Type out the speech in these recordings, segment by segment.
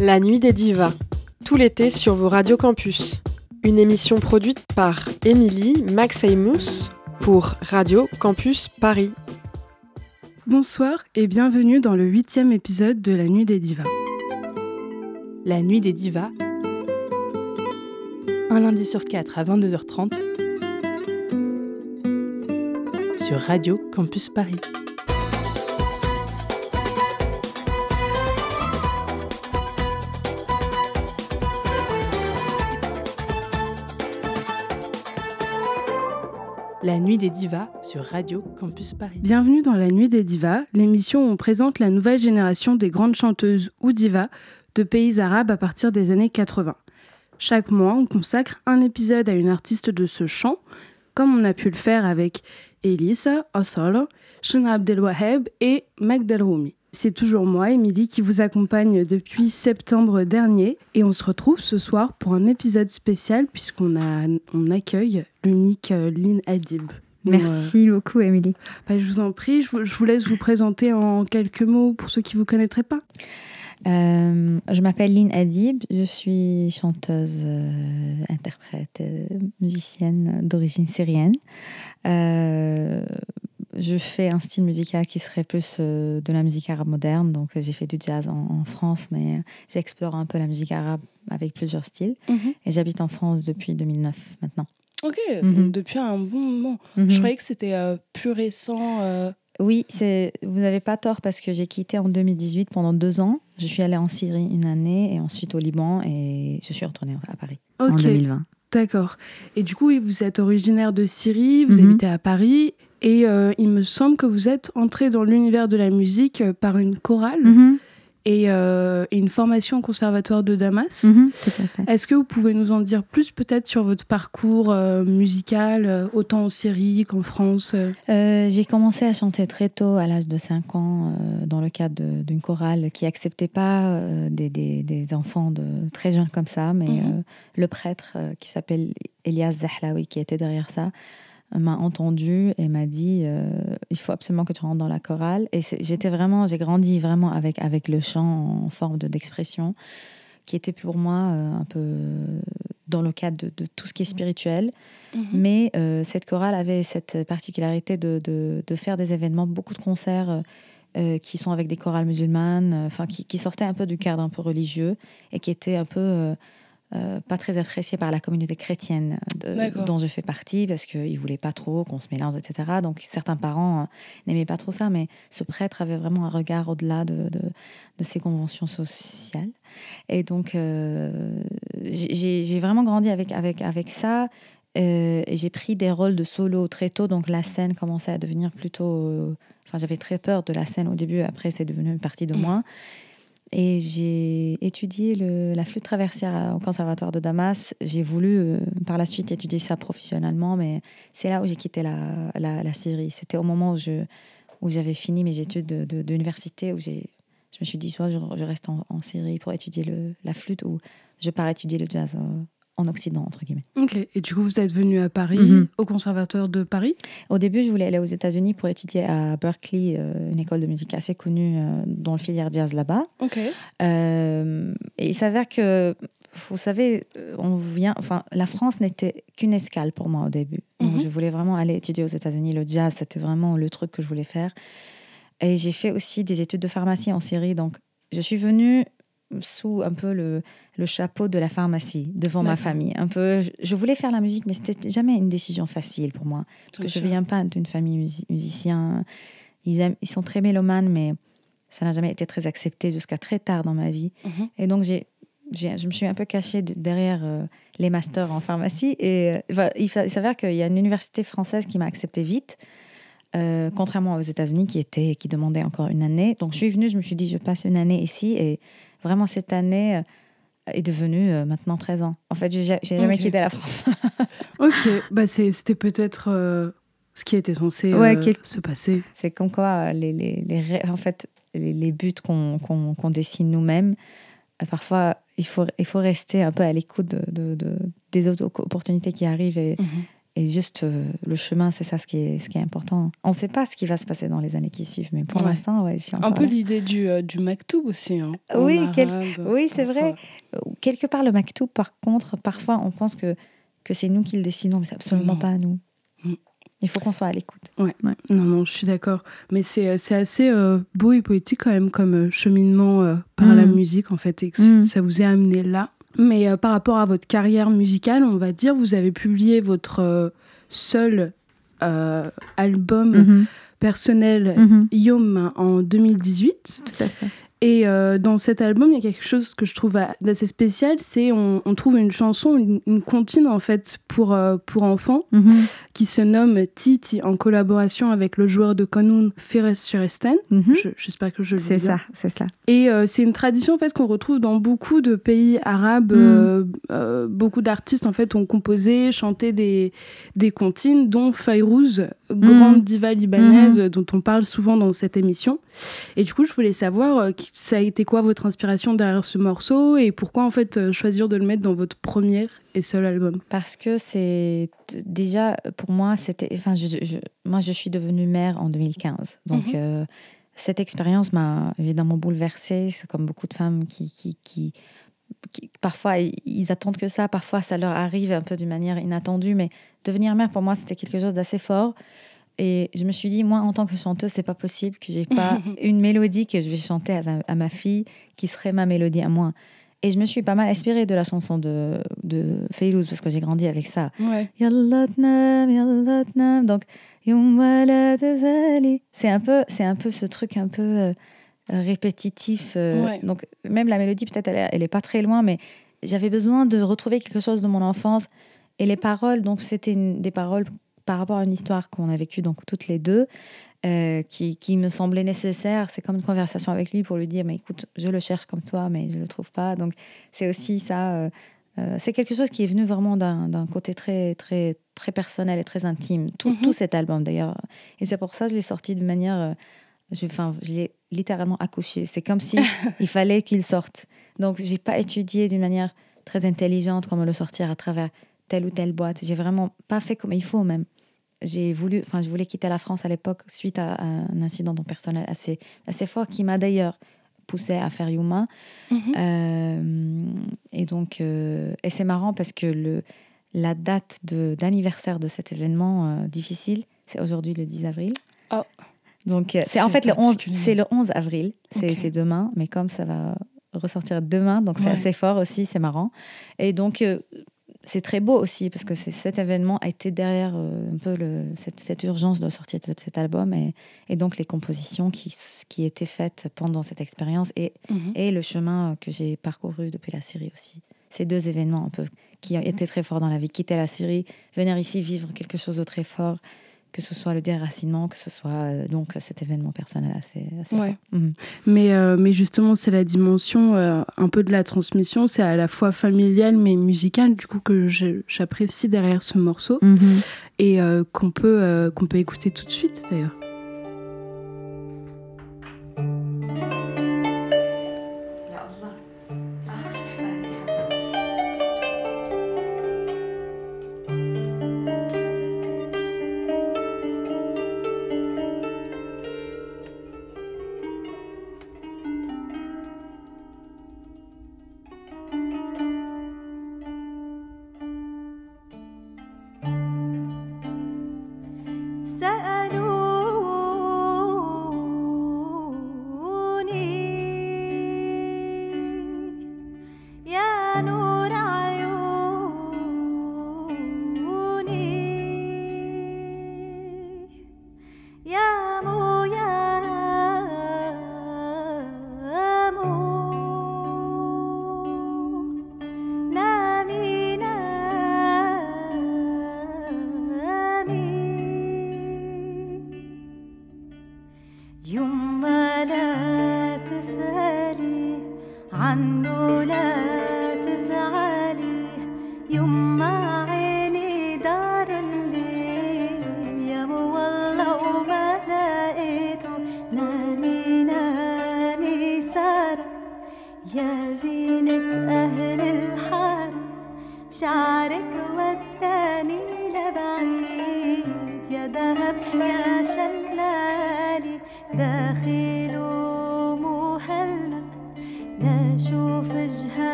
La Nuit des Divas, tout l'été sur vos radios campus. Une émission produite par Émilie Maxeymous pour Radio Campus Paris. Bonsoir et bienvenue dans le huitième épisode de La Nuit des Divas. La Nuit des Divas, un lundi sur quatre à 22h30 sur Radio Campus Paris. La Nuit des Divas sur Radio Campus Paris. Bienvenue dans La Nuit des Divas, l'émission où on présente la nouvelle génération des grandes chanteuses ou divas de pays arabes à partir des années 80. Chaque mois, on consacre un épisode à une artiste de ce chant, comme on a pu le faire avec Elisa, Asala, Shana Abdelwaheb et Magdal Roumi. C'est toujours moi, Émilie, qui vous accompagne depuis septembre dernier et on se retrouve ce soir pour un épisode spécial puisqu'on on accueille l'unique euh, Lynn Adib. Merci beaucoup, Émilie. euh, bah, je vous en prie, je vous, je vous laisse vous présenter en quelques mots pour ceux qui ne vous connaîtraient pas. Euh, je m'appelle Lynn Adib, je suis chanteuse, euh, interprète, euh, musicienne d'origine syrienne. Je fais un style musical qui serait plus euh, de la musique arabe moderne, donc euh, j'ai fait du jazz en, en France, mais euh, j'explore un peu la musique arabe avec plusieurs styles. Et j'habite en France depuis 2009 maintenant. Ok, Mhm. donc depuis un bon moment. Mhm. Je croyais que c'était euh, plus récent. euh, Oui, vous n'avez pas tort parce que j'ai quitté en 2018 pendant deux ans. Je suis allée en Syrie une année et ensuite au Liban et je suis retournée à Paris en Ok, 2020. d'accord. Et du coup, vous êtes originaire de Syrie, vous Mhm. habitez à Paris, et euh, il me semble que vous êtes entré dans l'univers de la musique euh, par une chorale Mhm, et, euh, et une formation au conservatoire de Damas. mhm, tout à fait. Est-ce que vous pouvez nous en dire plus peut-être sur votre parcours euh, musical, autant en Syrie qu'en France j'ai commencé à chanter très tôt, à l'âge de 5 ans, euh, dans le cadre d'une chorale qui acceptait pas euh, des, des- des enfants de, très jeunes comme ça, mais Mhm. euh, le prêtre euh, qui s'appelle Elias Zahlaoui, qui était derrière ça, m'a entendu et m'a dit euh, il faut absolument que tu rentres dans la chorale. Et j'étais vraiment, j'ai grandi vraiment avec, avec le chant en forme de- d'expression, qui était pour moi euh, un peu dans le cadre de, de tout ce qui est spirituel. Mais euh, cette chorale avait cette particularité de, de- faire des événements, beaucoup de concerts euh, qui sont avec des chorales musulmanes, euh, enfin qui, qui sortaient un peu du cadre un peu religieux et qui étaient un peu euh, euh, pas très appréciés par la communauté chrétienne de- D'accord. dont je fais partie parce qu'ils voulaient pas trop qu'on se mélange, etc. Donc certains parents euh, n'aimaient pas trop ça, mais ce prêtre avait vraiment un regard au-delà de, de, de ces conventions sociales. Et donc euh, j'ai- vraiment grandi avec, avec, avec ça. Euh, et j'ai pris des rôles de solo très tôt, donc la scène commençait à devenir plutôt. euh, Enfin, j'avais très peur de la scène au début, après, c'est devenu une partie de Mhm. moi. Et j'ai étudié la flûte traversière au Conservatoire de Damas. J'ai voulu euh, par la suite étudier ça professionnellement, mais c'est là où j'ai quitté la, la, la Syrie. C'était au moment où je où j'avais fini mes études de- de- d'université, où j'ai, je me suis dit soit je, je reste en, en Syrie pour étudier le, la flûte, ou je pars étudier le jazz euh, en Occident, entre guillemets. Ok, et du coup, vous êtes venu à Paris, Mhm. au conservatoire de Paris? Au début, je voulais aller aux États-Unis pour étudier à Berkeley, euh, une école de musique assez connue euh, dans le filière jazz là-bas. Ok. Euh, et il s'avère que, vous savez, euh, on vient, enfin, la France n'était qu'une escale pour moi au début. Donc, Mhm. je voulais vraiment aller étudier aux États-Unis. Le jazz, c'était vraiment le truc que je voulais faire. Et j'ai fait aussi des études de pharmacie en Syrie. Donc, je suis venue sous un peu le, le chapeau de la pharmacie devant ma famille. Un peu, je, voulais faire la musique, mais c'était jamais une décision facile pour moi parce que je viens pas d'une famille musi- musicien. Ils, aiment- ils sont très mélomanes, mais ça n'a jamais été très accepté jusqu'à très tard dans ma vie. Mhm. Et donc, j'ai, je me suis un peu cachée de- derrière euh, les masters en pharmacie. Et euh, il, s'avère qu'il y a une université française qui m'a acceptée vite, euh, contrairement aux États-Unis qui, étaient, qui demandaient encore une année. Donc, je suis venue, je me suis dit, je passe une année ici. Et vraiment, cette année euh, est devenue euh, maintenant 13 ans. En fait, j'ai, jamais quitté la France. Ok, bah c'était peut-être euh, ce qui était censé Ouais, euh, se passer. C'est comme quoi, les, les, les en fait, les, les buts qu'on qu'on- qu'on dessine nous-mêmes, parfois, il faut, il faut rester un peu à l'écoute de, de- de- des autres opportunités qui arrivent et, Mhm. Et juste euh, le chemin, c'est ça ce qui, est, ce qui est important. On ne sait pas ce qui va se passer dans les années qui suivent, mais pour Ouais. l'instant, ouais, je suis Un peu l'idée du, euh, du maktoub aussi. hein, Oui, quel- oui, c'est vrai. Euh, Quelque part, le maktoub, par contre, parfois, on pense que, que c'est nous qui le décidons, mais c'est absolument Non. pas à nous. Mm. Il faut qu'on soit à l'écoute. Non, non, je suis d'accord. Mais c'est euh, c'est assez euh, beau et poétique quand même comme cheminement euh, par Mm. la musique, en fait, et que Mm. ça vous est amené là. Mais euh, par rapport à votre carrière musicale, on va dire, vous avez publié votre euh, seul euh, album Mhm. personnel, Mhm. Yom, en 2018. Tout à fait. Et euh, dans cet album, il y a quelque chose que je trouve a- d'assez spécial, c'est on, on trouve une chanson, une, une comptine en fait pour, euh, pour enfants Mhm. qui se nomme Titi en collaboration avec le joueur de Kanoun Feres Sheresten. Mhm. Je- J'espère que je le dis C'est ça, c'est ça. Et euh, c'est une tradition en fait qu'on retrouve dans beaucoup de pays arabes. Mm. Euh, beaucoup d'artistes en fait ont composé, chanté des des comptines, dont Fayrouz, grande diva libanaise dont on parle souvent dans cette émission. Et du coup, je voulais savoir qui- ça a été quoi votre inspiration derrière ce morceau et pourquoi en fait euh, choisir de le mettre dans votre premier et seul album? Parce que c'est déjà pour moi, c'était. Enfin, je, je- moi, je suis devenue mère en 2015. Donc, Mhm. euh, cette expérience m'a évidemment bouleversée. C'est comme beaucoup de femmes qui, qui, qui, parfois, ils attendent que ça. Parfois, ça leur arrive un peu d'une manière inattendue. Mais devenir mère, pour moi, c'était quelque chose d'assez fort. Et je me suis dit, moi, en tant que chanteuse, c'est pas possible que j'ai pas une mélodie que je vais chanter à ma, à ma fille qui serait ma mélodie à moi. Et je me suis pas mal inspirée de la chanson de, de Faylouz parce que j'ai grandi avec ça. Ouais. Donc, c'est un peu, c'est un peu ce truc un peu euh, répétitif. euh, Ouais. Donc, même la mélodie, peut-être, elle, est- elle est pas très loin, mais j'avais besoin de retrouver quelque chose de mon enfance. Et les paroles, donc, c'était des paroles par rapport à une histoire qu'on a vécue donc toutes les deux, euh, qui, qui me semblait nécessaire. C'est comme une conversation avec lui pour lui dire, mais écoute, je le cherche comme toi, mais je le trouve pas. Donc, c'est aussi ça. euh, euh, c'est quelque chose qui est venu vraiment d'un côté très, très, très personnel et très intime. Tout, Mhm. tout cet album, d'ailleurs. Et c'est pour ça que je l'ai sorti d'une manière. je, enfin, je l'ai littéralement accouché. C'est comme si il fallait qu'il sorte. Donc, j'ai pas étudié d'une manière très intelligente comment le sortir à travers telle ou telle boîte. J'ai vraiment pas fait comme il faut même. J'ai voulu, enfin, je voulais quitter la France à l'époque suite à, à un incident personnel assez, assez fort qui m'a d'ailleurs poussé à faire Yuma. Mhm. Euh, et donc, euh, et c'est marrant parce que le, la date d'anniversaire de, cet événement euh, difficile, c'est aujourd'hui le 10 avril. Oh. Donc, c'est en fait le 11, particulier. c'est le 11 avril, c'est Ok. c'est demain, mais comme ça va ressortir demain, donc c'est Ouais. assez fort aussi, c'est marrant. Et donc, c'est très beau aussi parce que cet événement a été derrière euh, un peu le, cette, cette urgence de sortir de cet album et, et donc les compositions qui, qui étaient faites pendant cette expérience et Mhm. et le chemin que j'ai parcouru depuis la Syrie aussi. Ces deux événements un peu qui étaient très forts dans la vie. Quitter la Syrie, venir ici vivre quelque chose de très fort, que ce soit le déracinement, que ce soit euh, donc cet événement personnel assez, assez Ouais. Mhm. Mais, euh, mais justement, c'est la dimension euh, un peu de la transmission. C'est à la fois familiale mais musicale, du coup, que j'apprécie derrière ce morceau et euh, qu'on peut, qu'on peut écouter tout de suite d'ailleurs.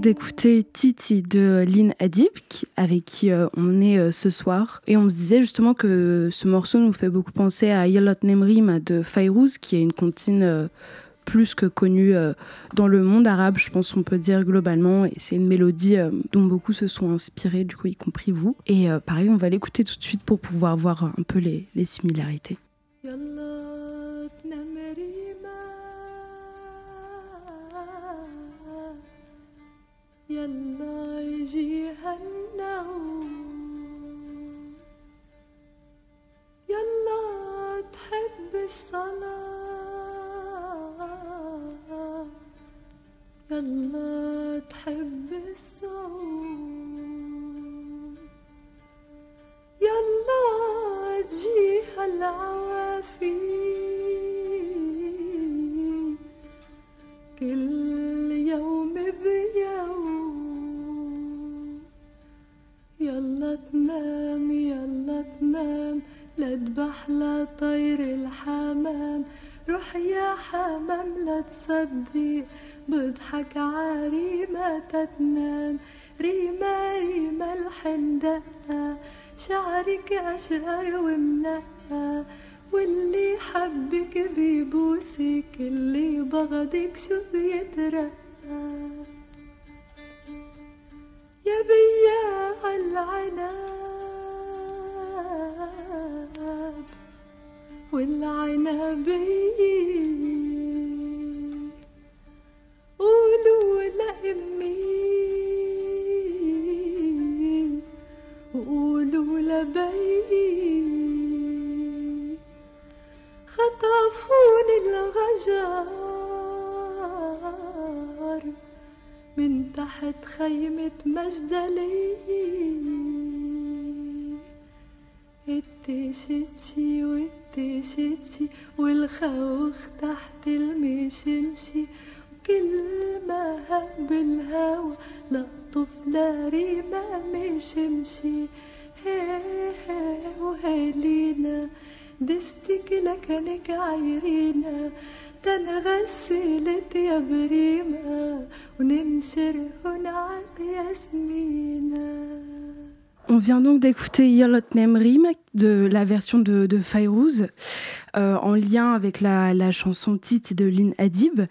d'écouter Titi de Lynn Adib, avec qui euh, on est euh, ce soir. Et on se disait justement que ce morceau nous fait beaucoup penser à Yalot Nemrim de Fayrouz, qui est une comptine euh, plus que connue dans le monde arabe, je pense qu'on peut dire globalement. Et c'est une mélodie dont beaucoup se sont inspirés, du coup, y compris vous. Et pareil, on va l'écouter tout de suite pour pouvoir voir un peu les, les similarités. يلا يجيها النوم يلا تحب الصلاة. يلا تحب الصوم. يلا تجيها العوافي كل يوم بيوم يلا تنام يلا تنام. لا تبح لا طير الحمام. روح يا حمام لا تصدق بضحك عريمة تتنام. ريمة ريمة الحندقة. شعرك أشقر ومنقى واللي حبك بيبوسك اللي بغضك شو بيترقى يا بياع العنب والعنبية قولوا لأمي وقولوا لبي خطفوني الغجر من تحت خيمة مجدلي. التشتشي والتشتشي والخوخ تحت المشمشي. وكل ما هب الهوا لقطف لريمة مشمشي. هي هي وهالينا دستك لكنك عايرينا تنغسلت يا بريمة وننشرهن على ياسمينة On vient donc d'écouter Yalot Nemrim de la version de, de Fayrouz euh, en lien avec la, la chanson Tite de Lynn Adib.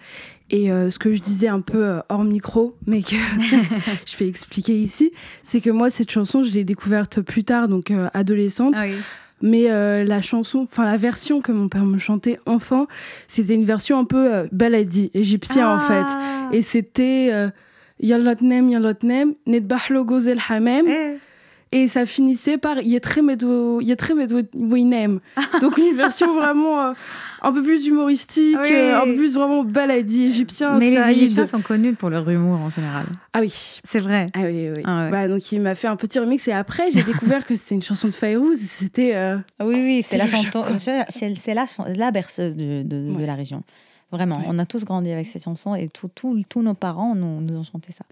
Et euh, ce que je disais un peu euh, hors micro, mais que je vais expliquer ici, c'est que moi, cette chanson, je l'ai découverte plus tard, donc euh, adolescente. Ah oui. mais euh, la chanson, enfin la version que mon père me chantait enfant, c'était une version un peu euh, baladi, égyptien en fait. Ah. Et c'était. euh, Yallah tnem, yallah tnem, nedbah lo gozel hamem. Et ça finissait par Yetremedou Winem. Donc une version vraiment euh, un peu plus humoristique, Oui. euh, un peu plus vraiment baladie égyptien. Mais les. Égyptiens sont connus pour leur humour en général. Ah oui. C'est vrai. Ah oui, oui. Ah ouais. Bah, donc il m'a fait un petit remix et après j'ai découvert que c'était une chanson de Fayrouz c'était euh, Oui, oui, c'est la chanson, c'est la, la berceuse de, de- de Ouais. la région. Vraiment, Ouais. on a tous grandi avec cette chanson et tous nos parents nous, nous ont chanté ça.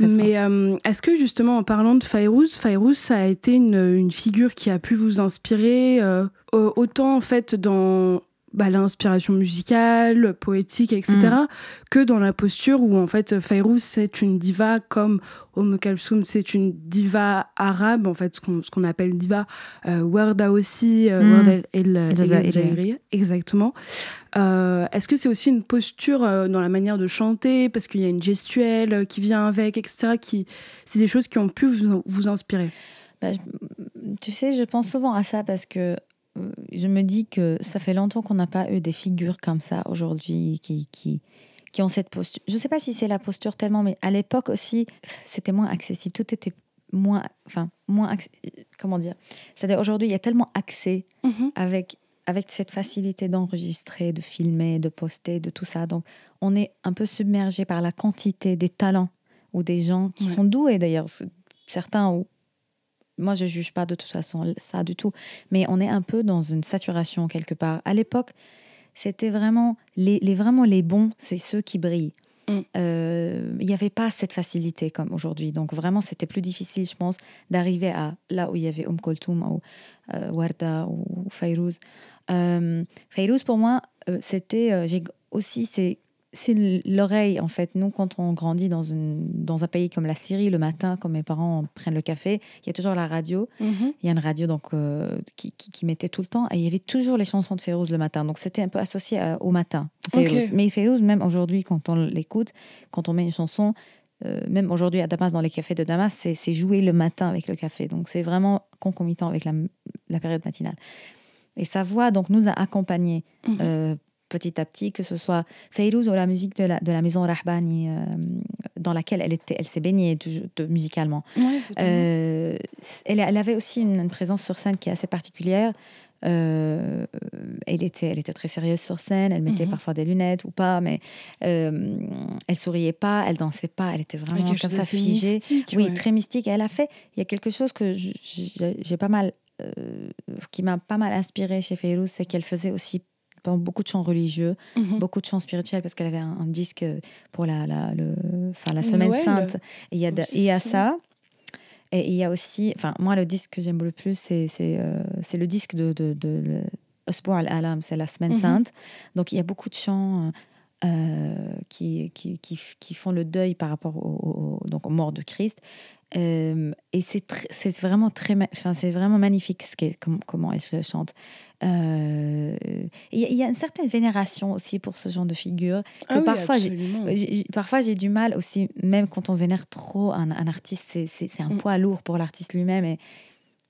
Mais euh, est-ce que justement en parlant de Fayrouz, Fayrouz ça a été une, une figure qui a pu vous inspirer euh, autant en fait dans bah, l'inspiration musicale, poétique, etc., Mm. que dans la posture où en fait Fayrouz c'est une diva comme Oum Kalsoum c'est une diva arabe en fait ce qu'on appelle diva euh, Warda aussi euh, Mm. Warda El, El exactement. Euh, Est-ce que c'est aussi une posture euh, dans la manière de chanter? Parce qu'il y a une gestuelle euh, qui vient avec, etc. Qui c'est des choses qui ont pu vous, vous inspirer. Bah, je- tu sais, je pense souvent à ça parce que je me dis que ça fait longtemps qu'on n'a pas eu des figures comme ça aujourd'hui qui, qui, qui ont cette posture. Je ne sais pas si c'est la posture tellement, mais à l'époque aussi, c'était moins accessible. Tout était moins, enfin, moins, comment dire? C'est-à-dire aujourd'hui, il y a tellement accès avec, avec cette facilité d'enregistrer, de filmer, de poster, de tout ça. Donc, on est un peu submergé par la quantité des talents ou des gens qui Ouais. sont doués d'ailleurs. Certains, ou moi je juge pas de toute façon ça du tout, mais on est un peu dans une saturation quelque part. À l'époque, c'était vraiment les, les- vraiment les bons, c'est ceux qui brillent. Mm. Euh, Il n'y avait pas cette facilité comme aujourd'hui. Donc vraiment, c'était plus difficile, je pense, d'arriver à là où il y avait Kulthum ou euh, Warda ou Fayrouz. Euh, pour moi, euh, c'était euh, j'ai aussi c'est c'est l'oreille en fait. Nous, quand on grandit dans une dans un pays comme la Syrie, le matin, quand mes parents prennent le café, il y a toujours la radio. Il y a une radio donc euh, qui, qui, qui mettait tout le temps et il y avait toujours les chansons de Férouz le matin. Donc c'était un peu associé à- au matin. Mais Férouz, même aujourd'hui, quand on l'écoute, quand on met une chanson, euh, même aujourd'hui à Damas, dans les cafés de Damas, c'est c'est joué le matin avec le café. Donc c'est vraiment concomitant avec la, la période matinale. Et sa voix donc nous a accompagnés Mhm. euh, petit à petit, que ce soit Fayrouz ou la musique de la, de la maison Rahbani, euh, dans laquelle elle, était, elle s'est baignée de- musicalement. Ouais. Euh, elle, elle avait aussi une, une présence sur scène qui est assez particulière. Euh, elle, était, elle était très sérieuse sur scène, elle mettait Mhm. parfois des lunettes ou pas, mais elle souriait pas, elle dansait pas, elle était vraiment comme ça figée. mystique, Oui, ouais. très mystique. Et elle a fait, il y a quelque chose que j'ai pas mal, euh, qui m'a pas mal inspiré chez Fayrouz, c'est qu'elle faisait aussi beaucoup de chants religieux, Mhm. beaucoup de chants spirituels parce qu'elle avait un, un disque pour la, la, le, la semaine Noël sainte. Et il y a, de- il y a ça. Et il y a aussi, enfin, moi, le disque que j'aime le plus, c'est euh, le disque de, de, de, al-Alam, c'est la semaine Mhm. sainte. Donc, il y a beaucoup de chants euh, euh, qui, qui, qui, qui font le deuil par rapport au, au- donc, aux morts de Christ. Euh, et c'est tr- c'est vraiment très, enfin, c'est vraiment magnifique ce qu'est- com- comment elle se chante. Euh, Il y, a- il y a une certaine vénération aussi pour ce genre de figure. que Ah oui, parfois, j'ai- parfois, j'ai du mal aussi, même quand on vénère trop un, un artiste, c'est- c'est c'est un Mm. poids lourd pour l'artiste lui-même. Et,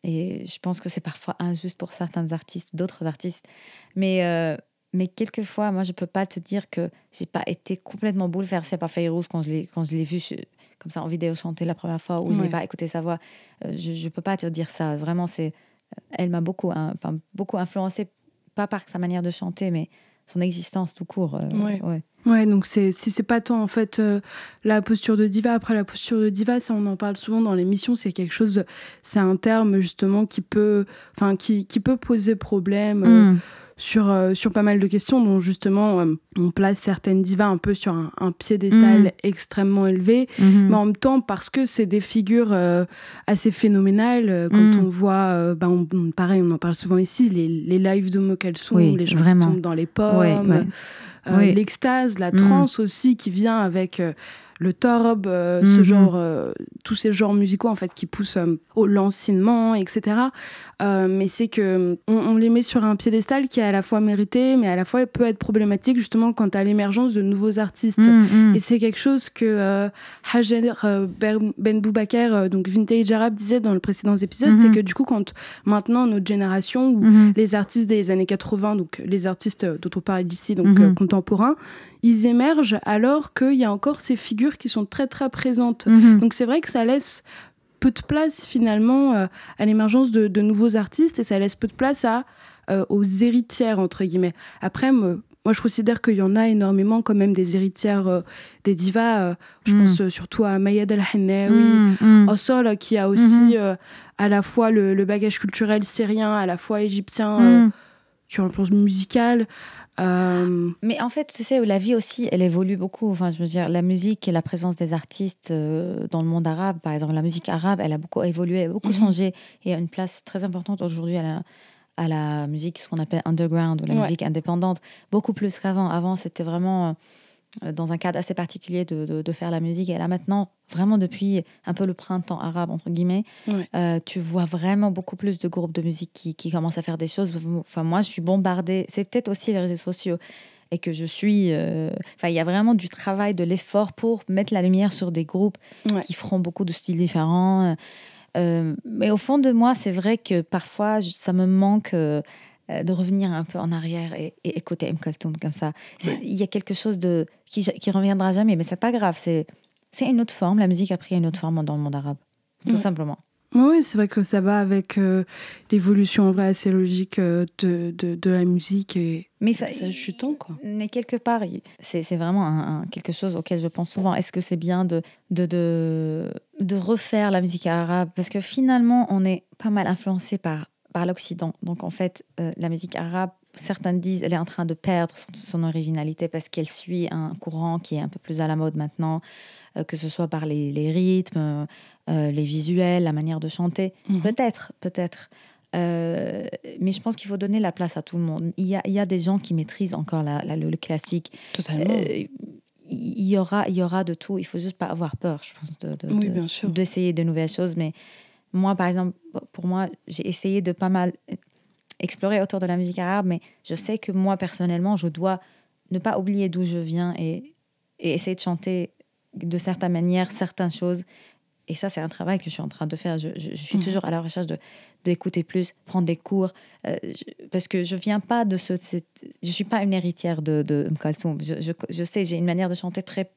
et je pense que c'est parfois injuste pour certains artistes, d'autres artistes. Mais, mais quelquefois, moi, je peux pas te dire que j'ai pas été complètement bouleversée par Fayrouz quand je l'ai quand je l'ai vu je- comme ça en vidéo chanter la première fois ou je n'ai pas écouté sa voix. Euh, je, je peux pas te dire ça. Vraiment, c'est elle m'a beaucoup, hein, beaucoup influencée, pas par sa manière de chanter, mais son existence tout court. euh, Ouais. ouais. Ouais, donc c'est si c'est pas tant en fait euh, la posture de diva. Après la posture de diva, ça on en parle souvent dans l'émission. C'est quelque chose, c'est un terme justement qui peut, enfin qui, qui peut poser problème euh, Mm. Sur euh, sur pas mal de questions. dont justement euh, on place certaines divas un peu sur un, un piédestal Mhm. extrêmement élevé, Mhm. mais en même temps parce que c'est des figures euh, assez phénoménales. Quand Mm. on voit, ben, on- pareil, on en parle souvent ici, les, les lives de Mokalsoum, Oui, les gens vraiment. qui tombent dans les pommes. Ouais, ouais. Oui. l'extase, la trance aussi qui vient avec le torb, euh, ce Mhm. genre, euh, tous ces genres musicaux en fait qui poussent euh, au lancinement, etc. Mais c'est que on, on les met sur un piédestal qui est à la fois mérité, mais à la fois peut être problématique justement quant à l'émergence de nouveaux artistes. Mm, mm. Et c'est quelque chose que Hajer euh, Ben Ben Boubaker, donc Vintage Arab, disait dans le précédent épisode, Mhm. c'est que du coup, quand maintenant notre génération, ou Mhm. les artistes des années 80, donc les artistes dont on parle ici, donc Mhm. contemporains, ils émergent alors qu'il y a encore ces figures qui sont très très présentes. Mhm. Donc c'est vrai que ça laisse peu de place finalement euh, à l'émergence de, de nouveaux artistes et ça laisse peu de place à, euh, aux héritières entre guillemets. Après, me- moi je considère qu'il y en a énormément quand même des héritières euh, des divas. euh, je Mm. pense euh, surtout à Mayad El Hannaoui, Mm, mm. Ossol qui a aussi Mhm. à la fois le, le bagage culturel syrien, à la fois égyptien sur le plan musical. Euh, Mais en fait, tu sais, la vie aussi, elle évolue beaucoup. Enfin, je veux dire, la musique et la présence des artistes euh, dans le monde arabe, par exemple, la musique arabe, elle a beaucoup évolué, beaucoup Mhm. changé. Et a une place très importante aujourd'hui à la, à la musique, ce qu'on appelle underground, ou la Ouais. musique indépendante, beaucoup plus qu'avant. Avant, c'était vraiment euh, dans un cadre assez particulier de, de- de faire la musique. Et là, maintenant, vraiment depuis un peu le printemps arabe, entre guillemets, euh, tu vois vraiment beaucoup plus de groupes de musique qui, qui commencent à faire des choses. Enfin, moi, je suis bombardée. C'est peut-être aussi les réseaux sociaux et que je suis. euh, Enfin, il y a vraiment du travail, de l'effort pour mettre la lumière sur des groupes qui feront beaucoup de styles différents. Euh, mais au fond de moi, c'est vrai que parfois, ça me manque euh, euh, de revenir un peu en arrière et, et écouter M. Kulthum comme ça. Il y a quelque chose de qui, qui reviendra jamais, mais c'est pas grave. C'est c'est une autre forme. La musique a pris une autre forme dans le monde arabe, tout simplement. Oui, c'est vrai que ça va avec euh, l'évolution en vrai assez logique euh, de, de, de la musique et Mais ça, ça chutant quoi. Mais quelque part, c'est c'est vraiment un- un- quelque chose auquel je pense souvent. Est-ce que c'est bien de, de, de, de refaire la musique arabe? Parce que finalement, on est pas mal influencé par, par l'Occident. Donc en fait, euh, la musique arabe, certains disent, elle est en train de perdre son, son originalité parce qu'elle suit un courant qui est un peu plus à la mode maintenant, euh, que ce soit par les, les rythmes, euh, les visuels, la manière de chanter. Mhm. Peut-être, peut-être. Euh, mais je pense qu'il faut donner la place à tout le monde. Il y a, il y a des gens qui maîtrisent encore la- la- le, le classique. Totalement. Euh, il y aura, il y aura de tout. Il faut juste pas avoir peur, je pense, de, de- oui, d'essayer de nouvelles choses. Mais moi, par exemple, pour moi, j'ai essayé de pas mal explorer autour de la musique arabe, mais je sais que moi, personnellement, je dois ne pas oublier d'où je viens et, et essayer de chanter de certaines manières certaines choses. Et ça, c'est un travail que je suis en train de faire. Je, je- je suis Mhm. toujours à la recherche de d'écouter plus, prendre des cours, euh, je- parce que je viens pas de ce, cette- je suis pas une héritière de, de. Je, je, je sais, j'ai une manière de chanter très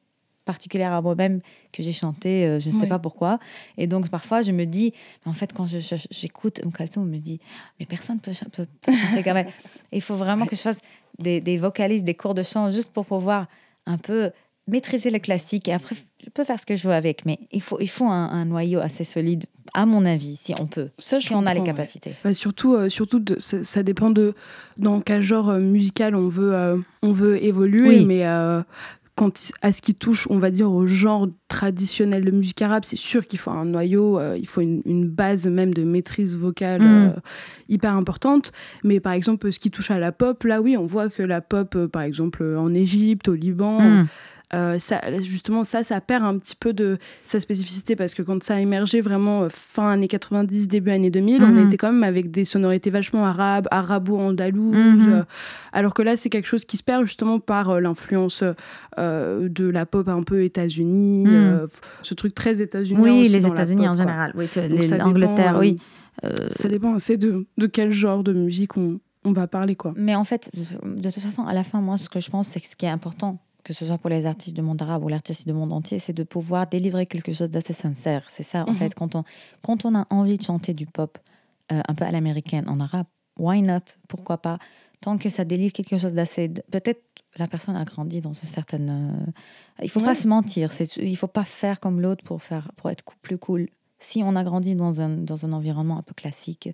particulière à moi-même que j'ai chanté, euh, je ne sais pas pourquoi. Et donc parfois, je me dis, en fait, quand j'écoute Umm Kulthum, je me dis, mais personne peut, ch- peut, peut chanter elle. Et Il faut vraiment que je fasse des, des vocalises, des cours de chant, juste pour pouvoir un peu maîtriser le classique. Et après, je peux faire ce que je veux avec, mais il faut, il faut un, un noyau assez solide, à mon avis, si on peut, Ça, si on a les ouais. capacités. Bah, surtout, euh, surtout de- ça, ça dépend de dans quel genre euh, musical on veut, euh, on veut évoluer, Oui. mais euh, quand, à ce qui touche, on va dire, au genre traditionnel de musique arabe, c'est sûr qu'il faut un noyau, euh, il faut une, une base même de maîtrise vocale Mm. euh, hyper importante. Mais par exemple, ce qui touche à la pop, là oui, on voit que la pop, euh, par exemple, en Égypte, au Liban, Mm. Euh, ça, justement, ça, ça perd un petit peu de sa spécificité parce que quand ça a émergé vraiment euh, fin années 90, début années 2000, Mhm. on était quand même avec des sonorités vachement arabes, arabo-andalouses. Mhm. euh, alors que là, c'est quelque chose qui se perd justement par euh, l'influence de la pop un peu États-Unis, Mhm. ce truc très États-Unien. Oui, les États-Unis en quoi. général. Oui, l'Angleterre, oui. Ça dépend assez de, de quel genre de musique on, on va parler, quoi. Mais en fait, de toute façon, à la fin, moi, ce que je pense, c'est que ce qui est important, que ce soit pour les artistes du monde arabe ou l'artiste du monde entier, c'est de pouvoir délivrer quelque chose d'assez sincère. C'est ça, en Mhm. fait, quand on, quand on a envie de chanter du pop euh, un peu à l'américaine en arabe, why not? Pourquoi pas? Tant que ça délivre quelque chose d'assez. Peut-être la personne a grandi dans une certaine. euh, Il faut Ouais. pas se mentir. C'est, il faut pas faire comme l'autre pour faire pour être plus cool. Si on a grandi dans un, dans un environnement un peu classique,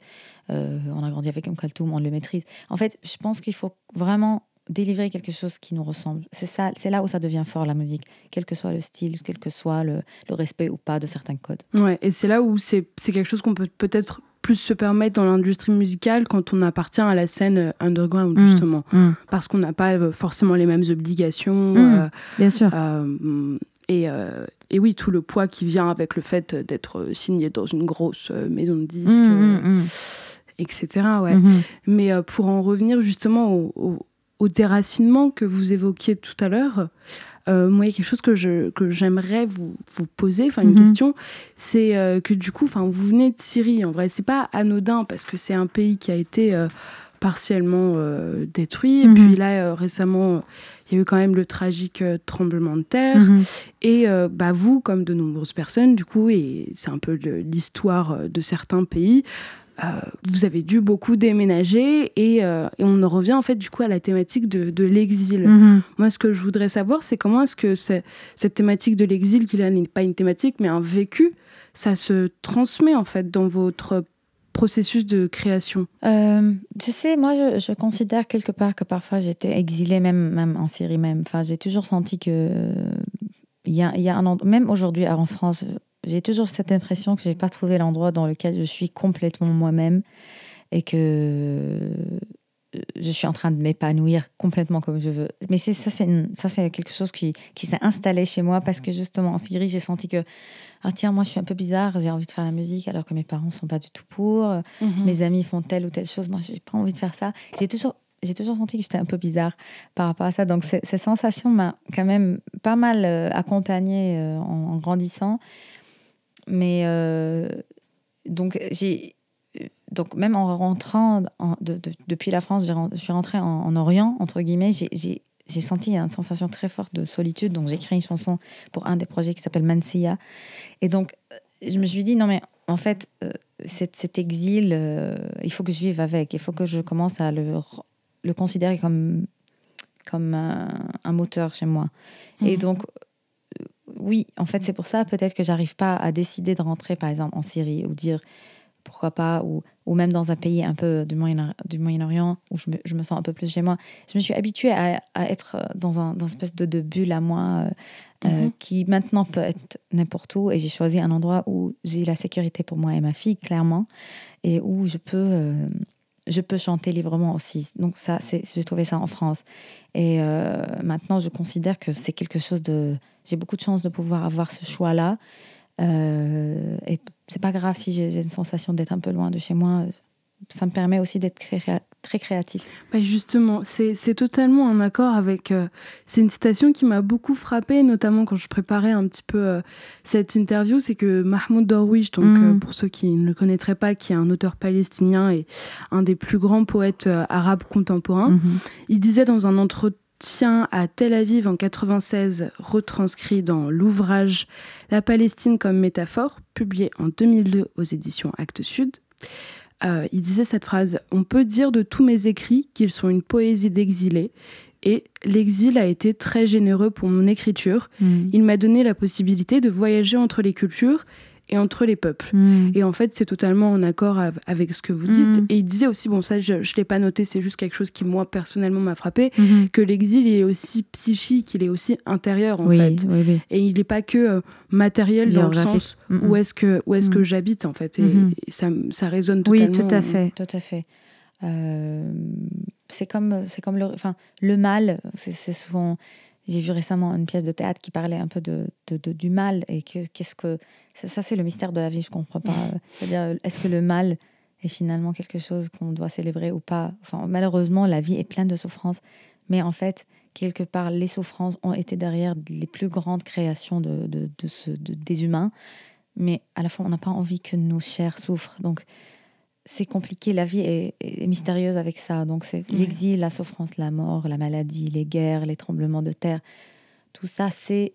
euh, on a grandi avec un Kaltoum, on le maîtrise. En fait, je pense qu'il faut vraiment délivrer quelque chose qui nous ressemble. C'est ça, c'est là où ça devient fort la musique, quel que soit le style, quel que soit le, le respect ou pas de certains codes. Ouais, et c'est là où c'est quelque chose qu'on peut peut-être plus se permettre dans l'industrie musicale quand on appartient à la scène euh, underground, Mm. justement. Parce qu'on n'a pas euh, forcément les mêmes obligations. Mm. euh, Bien sûr. euh, et, euh, et oui, tout le poids qui vient avec le fait d'être signé dans une grosse maison de disques, etc. Ouais. Mais euh, pour en revenir justement au, au- au déracinement que vous évoquiez tout à l'heure, euh, moi, il y a quelque chose que je que j'aimerais vous, vous poser, enfin une Mhm. question, c'est euh, que du coup, enfin, vous venez de Syrie. En vrai, c'est pas anodin parce que c'est un pays qui a été euh, partiellement détruits. Et Mhm. puis là, récemment, il y a eu quand même le tragique tremblement de terre. Mhm. Et bah, vous, comme de nombreuses personnes, du coup, et c'est un peu l'histoire de certains pays, vous avez dû beaucoup déménager et, euh, et on en revient en fait du coup à la thématique de, de l'exil. Mhm. Moi, ce que je voudrais savoir, c'est comment est-ce que cette thématique de l'exil, qui là n'est pas une thématique, mais un vécu, ça se transmet en fait dans votre processus de création? Euh, tu sais, moi, je, je considère quelque part que parfois j'étais exilée, même, même en Syrie même. Enfin, j'ai toujours senti que euh, il y a, y a un même aujourd'hui en France, j'ai toujours cette impression que j'ai pas trouvé l'endroit dans lequel je suis complètement moi-même et que euh, je suis en train de m'épanouir complètement comme je veux. Mais c'est ça, c'est une- ça, c'est quelque chose qui, qui s'est installé chez moi parce que justement en Syrie, j'ai senti que ah tiens, moi, je suis un peu bizarre, j'ai envie de faire la musique alors que mes parents sont pas du tout pour mes amis font telle ou telle chose, moi j'ai pas envie de faire ça. J'ai toujours, j'ai toujours senti que j'étais un peu bizarre par rapport à ça. Donc ces, sensations m'ont quand même pas mal euh, accompagnée euh, en, en grandissant. Mais euh, donc j'ai donc même en rentrant en- de- de- depuis la France, je suis rentrée en, en Orient entre guillemets. J'ai, senti une sensation très forte de solitude. Donc j'ai écrit une chanson pour un des projets qui s'appelle Mansia. Et donc euh, je me suis dit non mais en fait euh, cet, cet exil, euh, il faut que je vive avec. Il faut que je commence à le, le considérer comme, comme un, un moteur chez moi. Et Mhm. donc, oui, en fait, c'est pour ça peut-être que j'arrive pas à décider de rentrer, par exemple, en Syrie ou dire pourquoi pas, ou, ou même dans un pays un peu du Moyen- du Moyen-Orient où je me, je me sens un peu plus chez moi. Je me suis habituée à, à être dans un dans une espèce de, de bulle à moi euh, euh, Mhm. qui maintenant peut être n'importe où. Et j'ai choisi un endroit où j'ai la sécurité pour moi et ma fille, clairement, et où je peux, euh, je peux chanter librement aussi. Donc ça, c'est, j'ai trouvé ça en France. Et euh, maintenant, je considère que c'est quelque chose de... J'ai beaucoup de chance de pouvoir avoir ce choix-là. Euh, et c'est pas grave si j'ai, j'ai une sensation d'être un peu loin de chez moi. Ça me permet aussi d'être créa- très créatif. Bah, justement, c'est totalement en accord avec. euh, c'est une citation qui m'a beaucoup frappée, notamment quand je préparais un petit peu euh, cette interview. C'est que Mahmoud Darwish, donc Mm. euh, pour ceux qui ne le connaîtraient pas, qui est un auteur palestinien et un des plus grands poètes arabes contemporains, Mhm. il disait dans un entretien à Tel Aviv en 96, retranscrit dans l'ouvrage La Palestine comme métaphore, publié en 2002 aux éditions Actes Sud. Euh, il disait cette phrase On peut dire de tous mes écrits qu'ils sont une poésie d'exilé, et l'exil a été très généreux pour mon écriture. Mhm. Il m'a donné la possibilité de voyager entre les cultures et entre les peuples. Mhm. Et en fait, c'est totalement en accord av- avec ce que vous dites. Mhm. Et il disait aussi, bon, ça, je ne l'ai pas noté, c'est juste quelque chose qui, moi, personnellement, m'a frappé, Mhm. que l'exil il est aussi psychique, il est aussi intérieur, en oui, fait. oui, oui. Et il n'est pas que euh, matériel dans le sens où est-ce que, où est-ce que j'habite, en fait. Et, et ça, ça résonne Oui, totalement. tout à fait, tout à fait. Euh, c'est comme, c'est comme le, enfin, le mal. C'est, c'est souvent. J'ai vu récemment une pièce de théâtre qui parlait un peu de, de- de- du mal et que qu'est-ce que ça, ça, c'est le mystère de la vie. Je comprends pas. C'est-à-dire, est-ce que le mal est finalement quelque chose qu'on doit célébrer ou pas? Enfin, malheureusement, la vie est pleine de souffrances, mais en fait, quelque part, les souffrances ont été derrière les plus grandes créations de, de, ce- des humains. Mais à la fois, on n'a pas envie que nos chairs souffrent. Donc, c'est compliqué. La vie est, est mystérieuse avec ça. Donc, c'est Ouais. l'exil, la souffrance, la mort, la maladie, les guerres, les tremblements de terre. Tout ça, c'est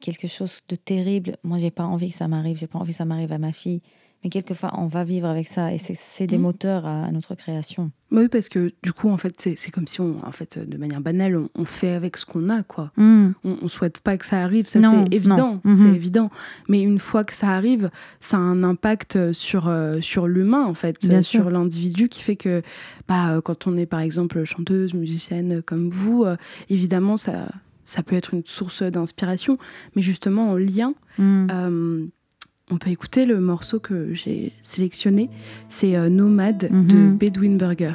quelque chose de terrible. Moi, j'ai pas envie que ça m'arrive. J'ai pas envie que ça m'arrive à ma fille. Mais quelquefois, on va vivre avec ça. Et c'est- des Mhm. moteurs à, à notre création. Oui, parce que du coup, en fait, c'est comme si on, en fait, de manière banale, on, on fait avec ce qu'on a, quoi. On, on souhaite pas que ça arrive, ça c'est évident, non. c'est évident. Mais une fois que ça arrive, ça a un impact sur euh, sur l'humain en fait, Bien euh, sur l'individu qui fait que, bah, euh, quand on est par exemple chanteuse, musicienne comme vous, euh, évidemment ça ça peut être une source d'inspiration, mais justement en lien. euh, on peut écouter le morceau que j'ai sélectionné, c'est euh, Nomade de Mhm. Bedouin Burger.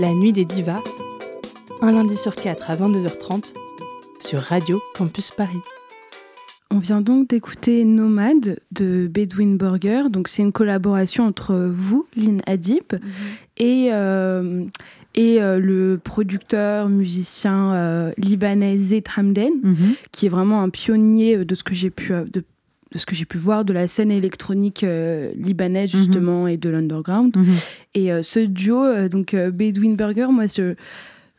La nuit des divas, un lundi sur quatre à 22h30 sur Radio Campus Paris. On vient donc d'écouter Nomade de Bedouin Burger. Donc c'est une collaboration entre vous, Lynn Adib, et, euh, et euh, le producteur, musicien euh, libanais Zaid Hamden, qui est vraiment un pionnier de ce que j'ai pu, de, de ce que j'ai pu voir de la scène électronique euh, libanaise justement et de l'underground. Et euh, ce duo, euh, donc Bedouin Burger, moi, je,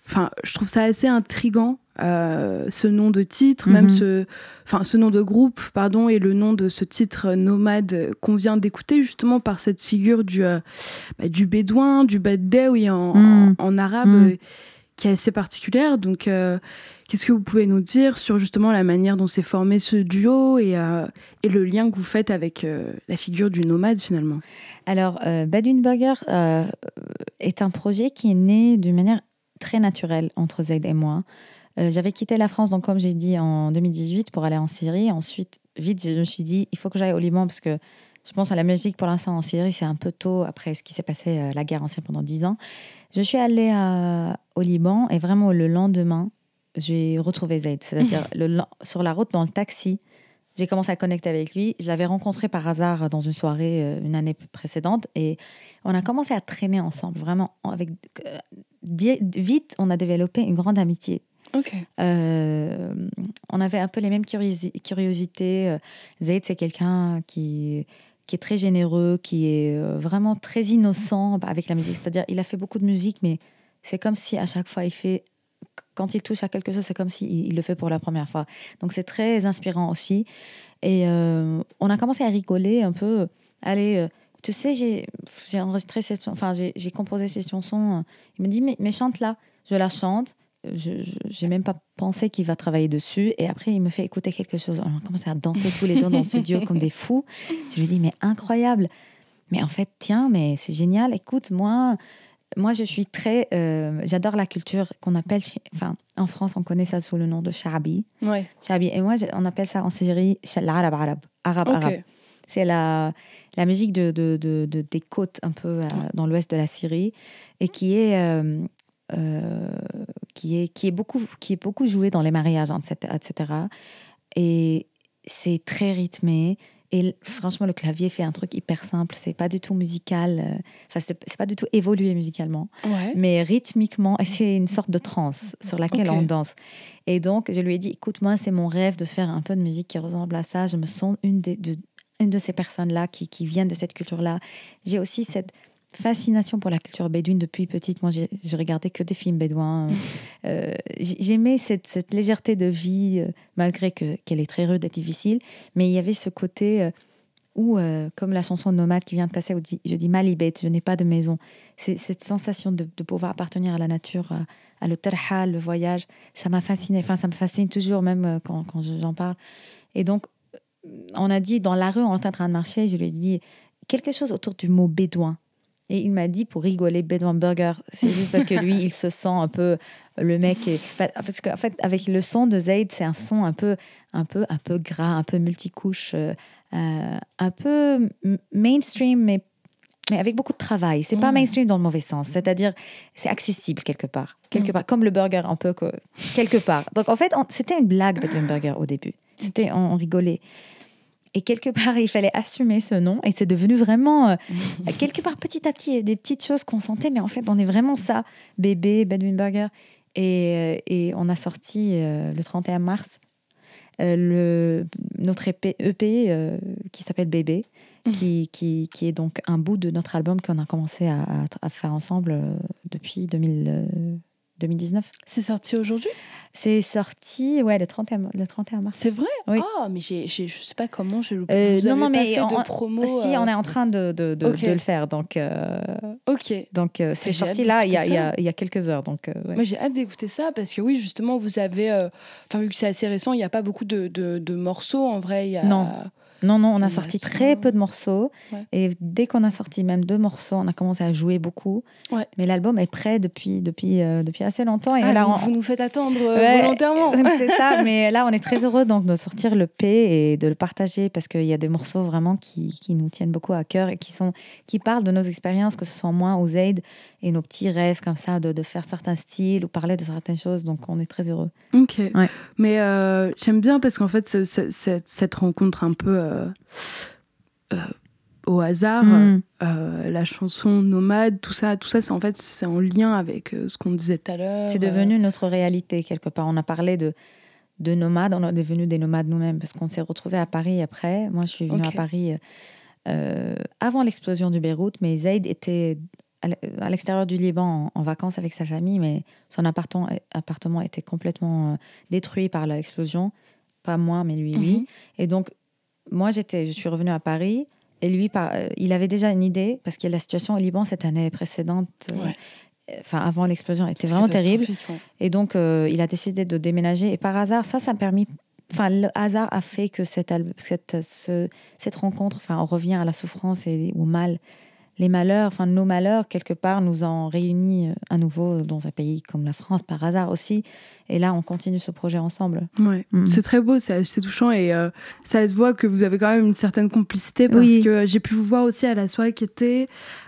enfin, je trouve ça assez intrigant. ce nom de titre, Mhm. même ce, enfin, ce nom de groupe, pardon, et le nom de ce titre nomade qu'on vient d'écouter, justement par cette figure du, bah, du bédouin, du baddaoui en, Mhm. en, en arabe, Mhm. qui est assez particulière. Donc, qu'est-ce que vous pouvez nous dire sur justement la manière dont s'est formé ce duo et, euh, le lien que vous faites avec euh, la figure du nomade finalement? Alors, euh, Badwin Burger euh, est un projet qui est né d'une manière très naturelle entre Zaid et moi. J'avais quitté la France, donc comme j'ai dit, en 2018 pour aller en Syrie. Ensuite, vite, je me suis dit, il faut que j'aille au Liban parce que je pense à la musique pour l'instant en Syrie, c'est un peu tôt après ce qui s'est passé, la guerre en Syrie pendant dix ans. Je suis allée au Liban et vraiment le lendemain, j'ai retrouvé Zaid. C'est-à-dire sur la route, dans le taxi, j'ai commencé à connecter avec lui. Je l'avais rencontré par hasard dans une soirée euh, une année précédente et on a commencé à traîner ensemble. Vraiment, avec euh, vite, on a développé une grande amitié. Ok. Euh, on avait un peu les mêmes curiosi- curiosités. Zaid, c'est quelqu'un qui, qui est très généreux, qui est vraiment très innocent avec la musique. C'est-à-dire, il a fait beaucoup de musique, mais c'est comme si à chaque fois, il fait quand il touche à quelque chose, c'est comme s'il il le fait pour la première fois. Donc c'est très inspirant aussi. Et euh, on a commencé à rigoler un peu. Allez, euh, tu sais, j'ai enregistré cette enfin j'ai composé cette chanson. Il me dit, mais, mais chante là. Je la chante. Je n'ai même pas pensé qu'il va travailler dessus. Et après, il me fait écouter quelque chose. On a commencé à danser tous les deux dans le studio comme des fous. Je lui dis, mais incroyable. Mais en fait, tiens, mais c'est génial. Écoute, moi, moi, je suis très. euh, J'adore la culture qu'on appelle. Enfin, en France, on connaît ça sous le nom de Shabi. Ouais. Shabi. Et moi, on appelle ça en Syrie l'arabe arabe. Arabe, Ok. arabe. C'est la, la musique de, de, de- de- des côtes un peu euh, dans l'ouest de la Syrie et qui est, euh, euh, qui est, qui est, beaucoup, qui est beaucoup jouée dans les mariages, etc. etc. Et c'est très rythmé. Et franchement, le clavier fait un truc hyper simple. C'est pas du tout musical. euh, Enfin, c'est pas du tout évolué musicalement Ouais. mais rythmiquement, c'est une sorte de trance sur laquelle on danse. Et donc, je lui ai dit, écoute, moi, c'est mon rêve de faire un peu de musique qui ressemble à ça. Je me sens une, des- de, une de ces personnes-là qui, qui viennent de cette culture-là. J'ai aussi cette fascination pour la culture bédouine depuis petite. Moi, je regardais que des films bédouins. Euh, J'aimais cette, cette légèreté de vie, euh, malgré que- qu'elle est très rude et difficile. Mais il y avait ce côté euh, où, euh, comme la chanson Nomade qui vient de passer, où je dis Malibet, je n'ai pas de maison. C'est cette sensation de, de pouvoir appartenir à la nature, à, à le tarhal, le voyage, ça m'a fasciné. Enfin, ça me fascine toujours, même quand, quand je- j'en parle. Et donc, on a dit, dans la rue, on était en train de marcher, je lui ai dit quelque chose autour du mot bédouin. Et il m'a dit, pour rigoler, bédouin burger. C'est juste parce que lui, il se sent un peu le mec. Est... Parce qu'en fait, avec le son de Zayd, c'est un son un peu, un peu, un peu gras, un peu multicouche, euh, euh, un peu mainstream, mais, mais avec beaucoup de travail. C'est pas Mm. mainstream dans le mauvais sens. C'est-à-dire, c'est accessible quelque part. Quelque Mm. part, comme le burger, un peu que- quelque part. Donc en fait, on- c'était une blague, Bedouin Burger, au début. C'était, on, on rigolait. Et quelque part, il fallait assumer ce nom. Et c'est devenu vraiment, euh, quelque part, petit à petit, des petites choses qu'on sentait. Mais en fait, on est vraiment ça. Bébé, Bedouin Burger. Et, euh, et on a sorti euh, le 31 mars euh, le, notre EP, EP, euh, qui s'appelle Bébé, Mhm. qui, qui, qui est donc un bout de notre album qu'on a commencé à, à- à faire ensemble depuis 2000, euh, 2019. C'est sorti aujourd'hui? C'est sorti ouais, le, 31, le 31 mars. C'est vrai? Oui. Ah, mais j'ai, j'ai- je sais pas comment j'ai loupé. Euh, Vous non, avez non, pas mais fait on- de promo. si, euh, on est en train de, de, de, Ok. de le faire. Donc, euh, Ok. donc euh, c'est sorti là il y, a, il, y a, il y a quelques heures. Donc, ouais. Moi, j'ai hâte d'écouter ça parce que oui, justement, vous avez. Enfin, vu que c'est assez récent, il n'y a pas beaucoup de, de, de morceaux en vrai. il Y a... Non. Non, non, on a sorti très peu de morceaux. Ouais. Et dès qu'on a sorti même deux morceaux, on a commencé à jouer beaucoup. Ouais. Mais l'album est prêt depuis, depuis, euh, depuis assez longtemps. Et Ah, là, on- vous nous faites attendre euh, Ouais, volontairement. c'est ça. Mais là, on est très heureux donc, de sortir le P et de le partager parce qu'il y a des morceaux vraiment qui, qui nous tiennent beaucoup à cœur et qui, sont, qui parlent de nos expériences, que ce soit moi ou Zaid, et nos petits rêves comme ça de, de faire certains styles ou parler de certaines choses. Donc, on est très heureux. Ok. Ouais. Mais euh, j'aime bien parce qu'en fait, ce- cette, cette rencontre un peu euh, euh, au hasard, Mm. la chanson Nomade, tout ça, tout ça, c'est en fait c'est en lien avec ce qu'on disait tout à l'heure. C'est devenu notre réalité quelque part. On a parlé de, de nomades, on est devenus des nomades nous-mêmes parce qu'on s'est retrouvés à Paris après. Moi, je suis venue à Paris euh, avant l'explosion du Beyrouth, mais Zaid était à l'extérieur du Liban en, vacances avec sa famille, mais son appartement, appartement était complètement euh, détruit par l'explosion. Pas moi, mais lui, oui. Mhm. Et donc, moi, j'étais, je suis revenue à Paris. Et lui, euh, il avait déjà une idée, parce que la situation au Liban cette année précédente, euh, Ouais. enfin avant l'explosion, était C'était vraiment terrible. ouais. Et donc, euh, il a décidé de déménager. Et par hasard, ça, ça a permis. Enfin, le hasard a fait que cette, al- cette, ce- cette rencontre, enfin, on revient à la souffrance et au mal. Les malheurs, enfin, nos malheurs, quelque part, nous ont réunis euh, à nouveau dans un pays comme la France, par hasard aussi. Et là, on continue ce projet ensemble. Ouais. Mhm. C'est très beau, c'est c'est touchant et euh, ça se voit que vous avez quand même une certaine complicité parce Oui. que euh, j'ai pu vous voir aussi à la soirée qui était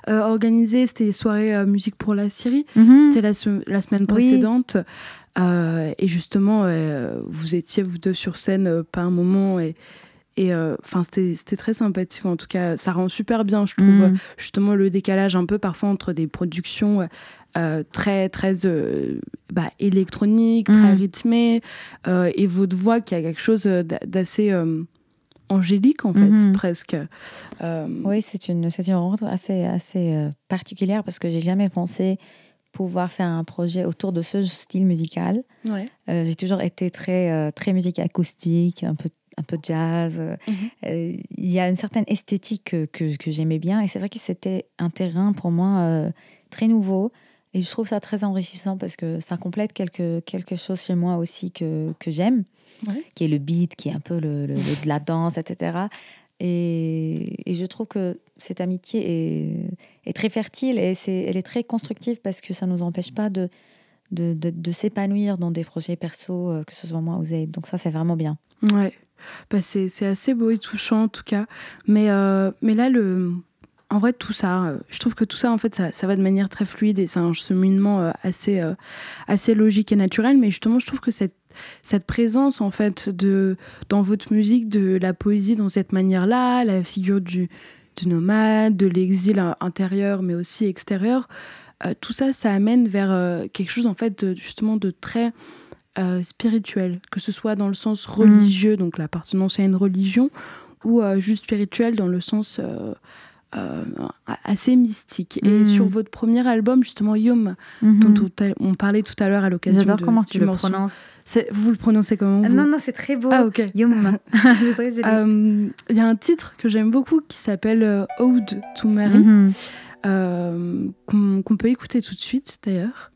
euh, organisée, c'était les soirées euh, musique pour la Syrie, c'était la, se- la semaine Mhm. Oui. précédente Euh, et justement euh, vous étiez vous deux sur scène euh, pas un moment et et euh, enfin c'était c'était très sympathique en tout cas ça rend super bien je trouve Mhm. justement le décalage un peu parfois entre des productions euh, très très euh, bah, électroniques, très Mhm. rythmées, euh, et votre voix qui a quelque chose d'a- d'assez euh, angélique en fait, Mhm. presque. Euh, Oui, c'est une, une rencontre assez, assez euh, particulière parce que j'ai jamais pensé pouvoir faire un projet autour de ce style musical. Ouais. Euh, j'ai toujours été très, euh, très musique acoustique, un peu, un peu jazz. Euh, Mhm. euh, Il y a une certaine esthétique que, que, que j'aimais bien. Et c'est vrai que c'était un terrain pour moi euh, très nouveau. Et je trouve ça très enrichissant parce que ça complète quelque, quelque chose chez moi aussi que, que j'aime, Ouais. qui est le beat, qui est un peu le, le- le- de la danse, etc. Et, et je trouve que cette amitié est, est très fertile et c'est, elle est très constructive parce que ça ne nous empêche pas de, de, de, de s'épanouir dans des projets perso, que ce soit moi ou Zaid. Donc ça, c'est vraiment bien. Ouais, bah c'est assez beau et touchant en tout cas. Mais, euh, là, le... en vrai, tout ça, euh, je trouve que tout ça, en fait, ça, va de manière très fluide et c'est un cheminement euh, assez, logique et naturel. Mais justement, je trouve que cette, présence, en fait, de, dans votre musique, de la poésie dans cette manière-là, la figure du, nomade, de l'exil intérieur, mais aussi extérieur, tout ça, ça amène vers quelque chose, en fait, justement, de très euh, spirituel, que ce soit dans le sens religieux, donc l'appartenance à une religion, ou euh, juste spirituel dans le sens euh, euh, assez mystique. Et Mm. sur votre premier album, justement, Yom, dont on, parlait tout à l'heure à l'occasion J'adore comment tu le morceau. prononces. Vous le prononcez comment vous Non, non, c'est très beau. Ah, ok. Euh, Il y a un titre que j'aime beaucoup qui s'appelle Ode to Mary, Mhm. qu'on qu'on peut écouter tout de suite d'ailleurs.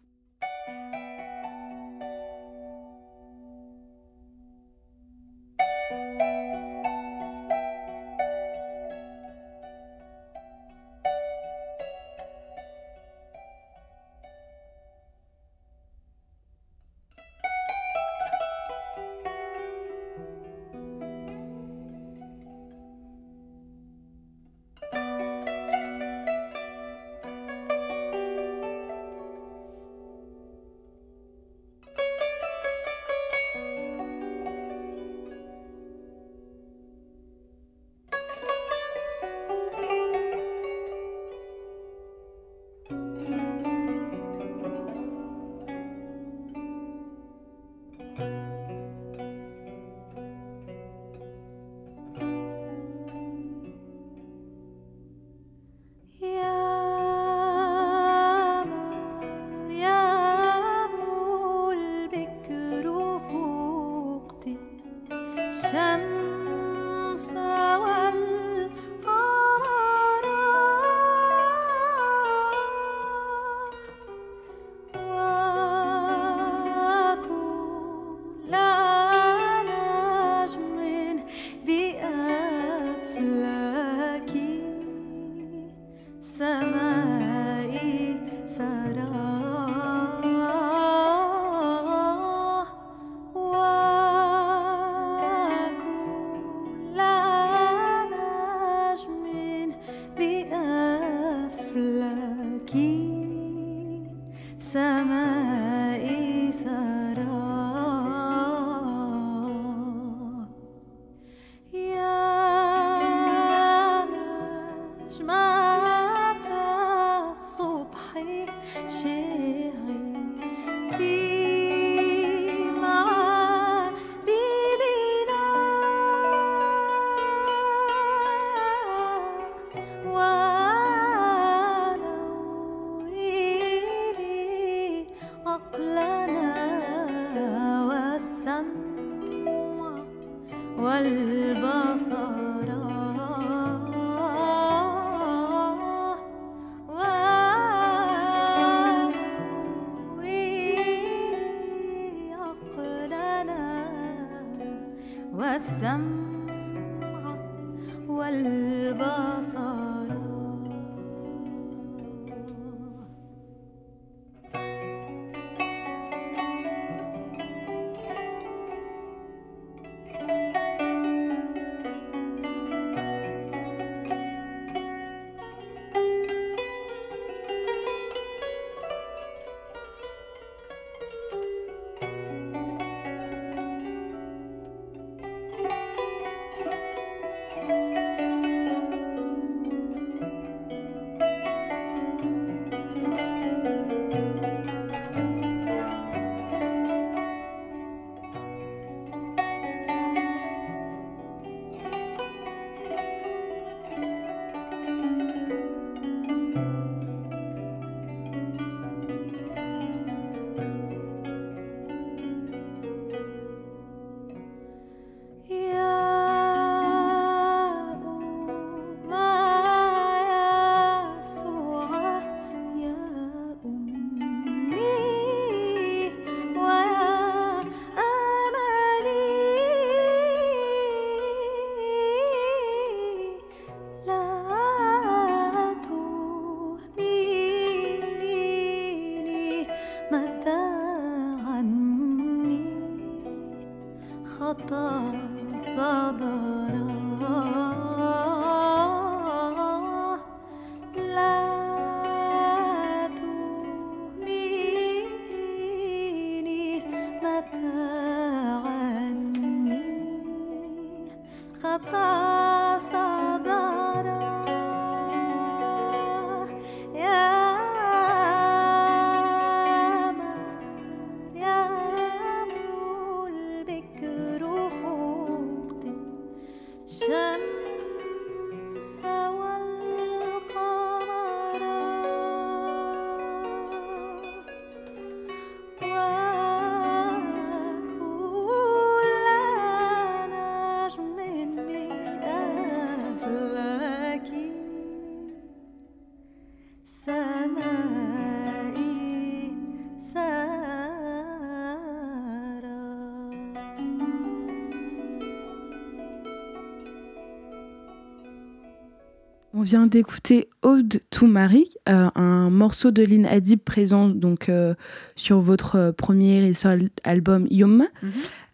Vient d'écouter Ode to Marie, euh, un morceau de Lynn Adib présent donc euh, sur votre euh, premier et seul album Yom. Mhm.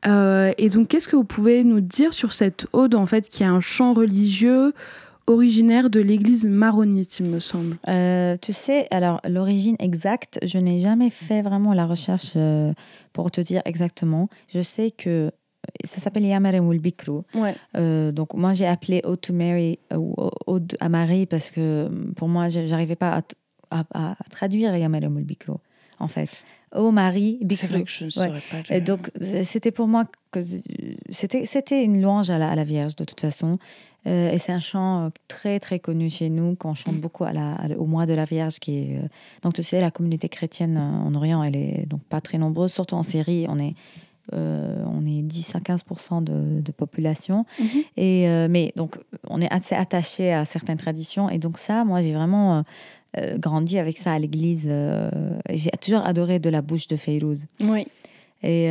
Euh, et donc, qu'est-ce que vous pouvez nous dire sur cette ode en fait, qui est un chant religieux originaire de l'église maronite, il me semble? Euh, tu sais, alors l'origine exacte, je n'ai jamais fait vraiment la recherche euh, pour te dire exactement. Je sais que ça s'appelle ou Bikru. Ouais. Euh, donc moi j'ai appelé Ode to Mary ou À Marie parce que pour moi je- j'arrivais pas à, à- à traduire Bikru en fait. Oh Marie, C'est Bikru. vrai que je ne saurais pas. Et donc, c'était pour moi que c'était c'était une louange à la, à la Vierge de toute façon. Euh, et c'est un chant euh, très très connu chez nous qu'on chante Mm. beaucoup à la, à- au mois de la Vierge qui est euh, donc tu sais la communauté chrétienne en Orient elle est donc pas très nombreuse surtout en Syrie on est euh, on est 10 à 15 de, de population. Mhm. et euh, mais donc on est assez attaché à certaines traditions. Et donc ça moi j'ai vraiment euh, grandi avec ça à l'église. J'ai toujours adoré de la bouche de Feyrouz. Oui. et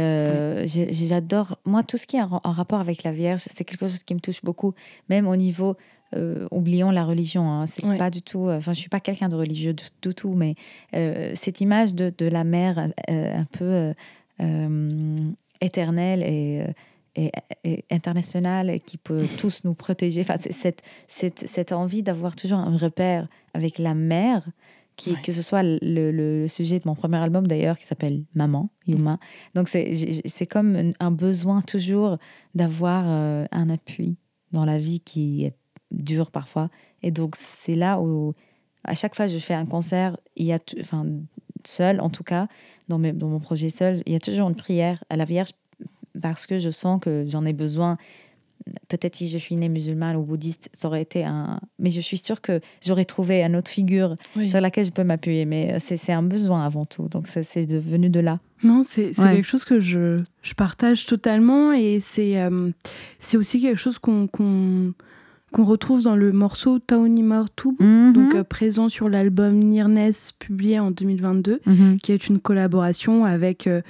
j'adore, moi, tout ce qui est en, en rapport avec la Vierge, c'est quelque chose qui me touche beaucoup, même au niveau, oublions la religion, hein, c'est pas du tout, enfin, je suis pas quelqu'un de religieux du, du tout, mais cette image de, de la mère un peu euh, éternelle et, euh, et, et internationale et qui peut tous nous protéger, enfin, c'est cette, cette, cette envie d'avoir toujours un repère avec la mère. Qui, Ouais. Que ce soit le, le- le sujet de mon premier album d'ailleurs, qui s'appelle Maman, Yuma, donc c'est comme un- besoin toujours d'avoir euh, un appui dans la vie qui est dure parfois. Et donc c'est là où à chaque fois que je fais un concert, il y a, enfin seul en tout cas, dans, mes- dans mon projet seul, il y a toujours une prière à la Vierge parce que je sens que j'en ai besoin. Peut-être si je suis née musulmane ou bouddhiste, ça aurait été un... Mais je suis sûre que j'aurais trouvé une autre figure Oui. sur laquelle je peux m'appuyer. Mais c'est c'est un besoin avant tout. Donc ça, c'est devenu de là. Non, c'est Ouais. quelque chose que je, je partage totalement et c'est euh, c'est aussi quelque chose qu'on qu'on qu'on retrouve dans le morceau Taoni Martoub, Mhm. donc euh, présent sur l'album Nirnes publié en 2022, Mhm. qui est une collaboration avec euh,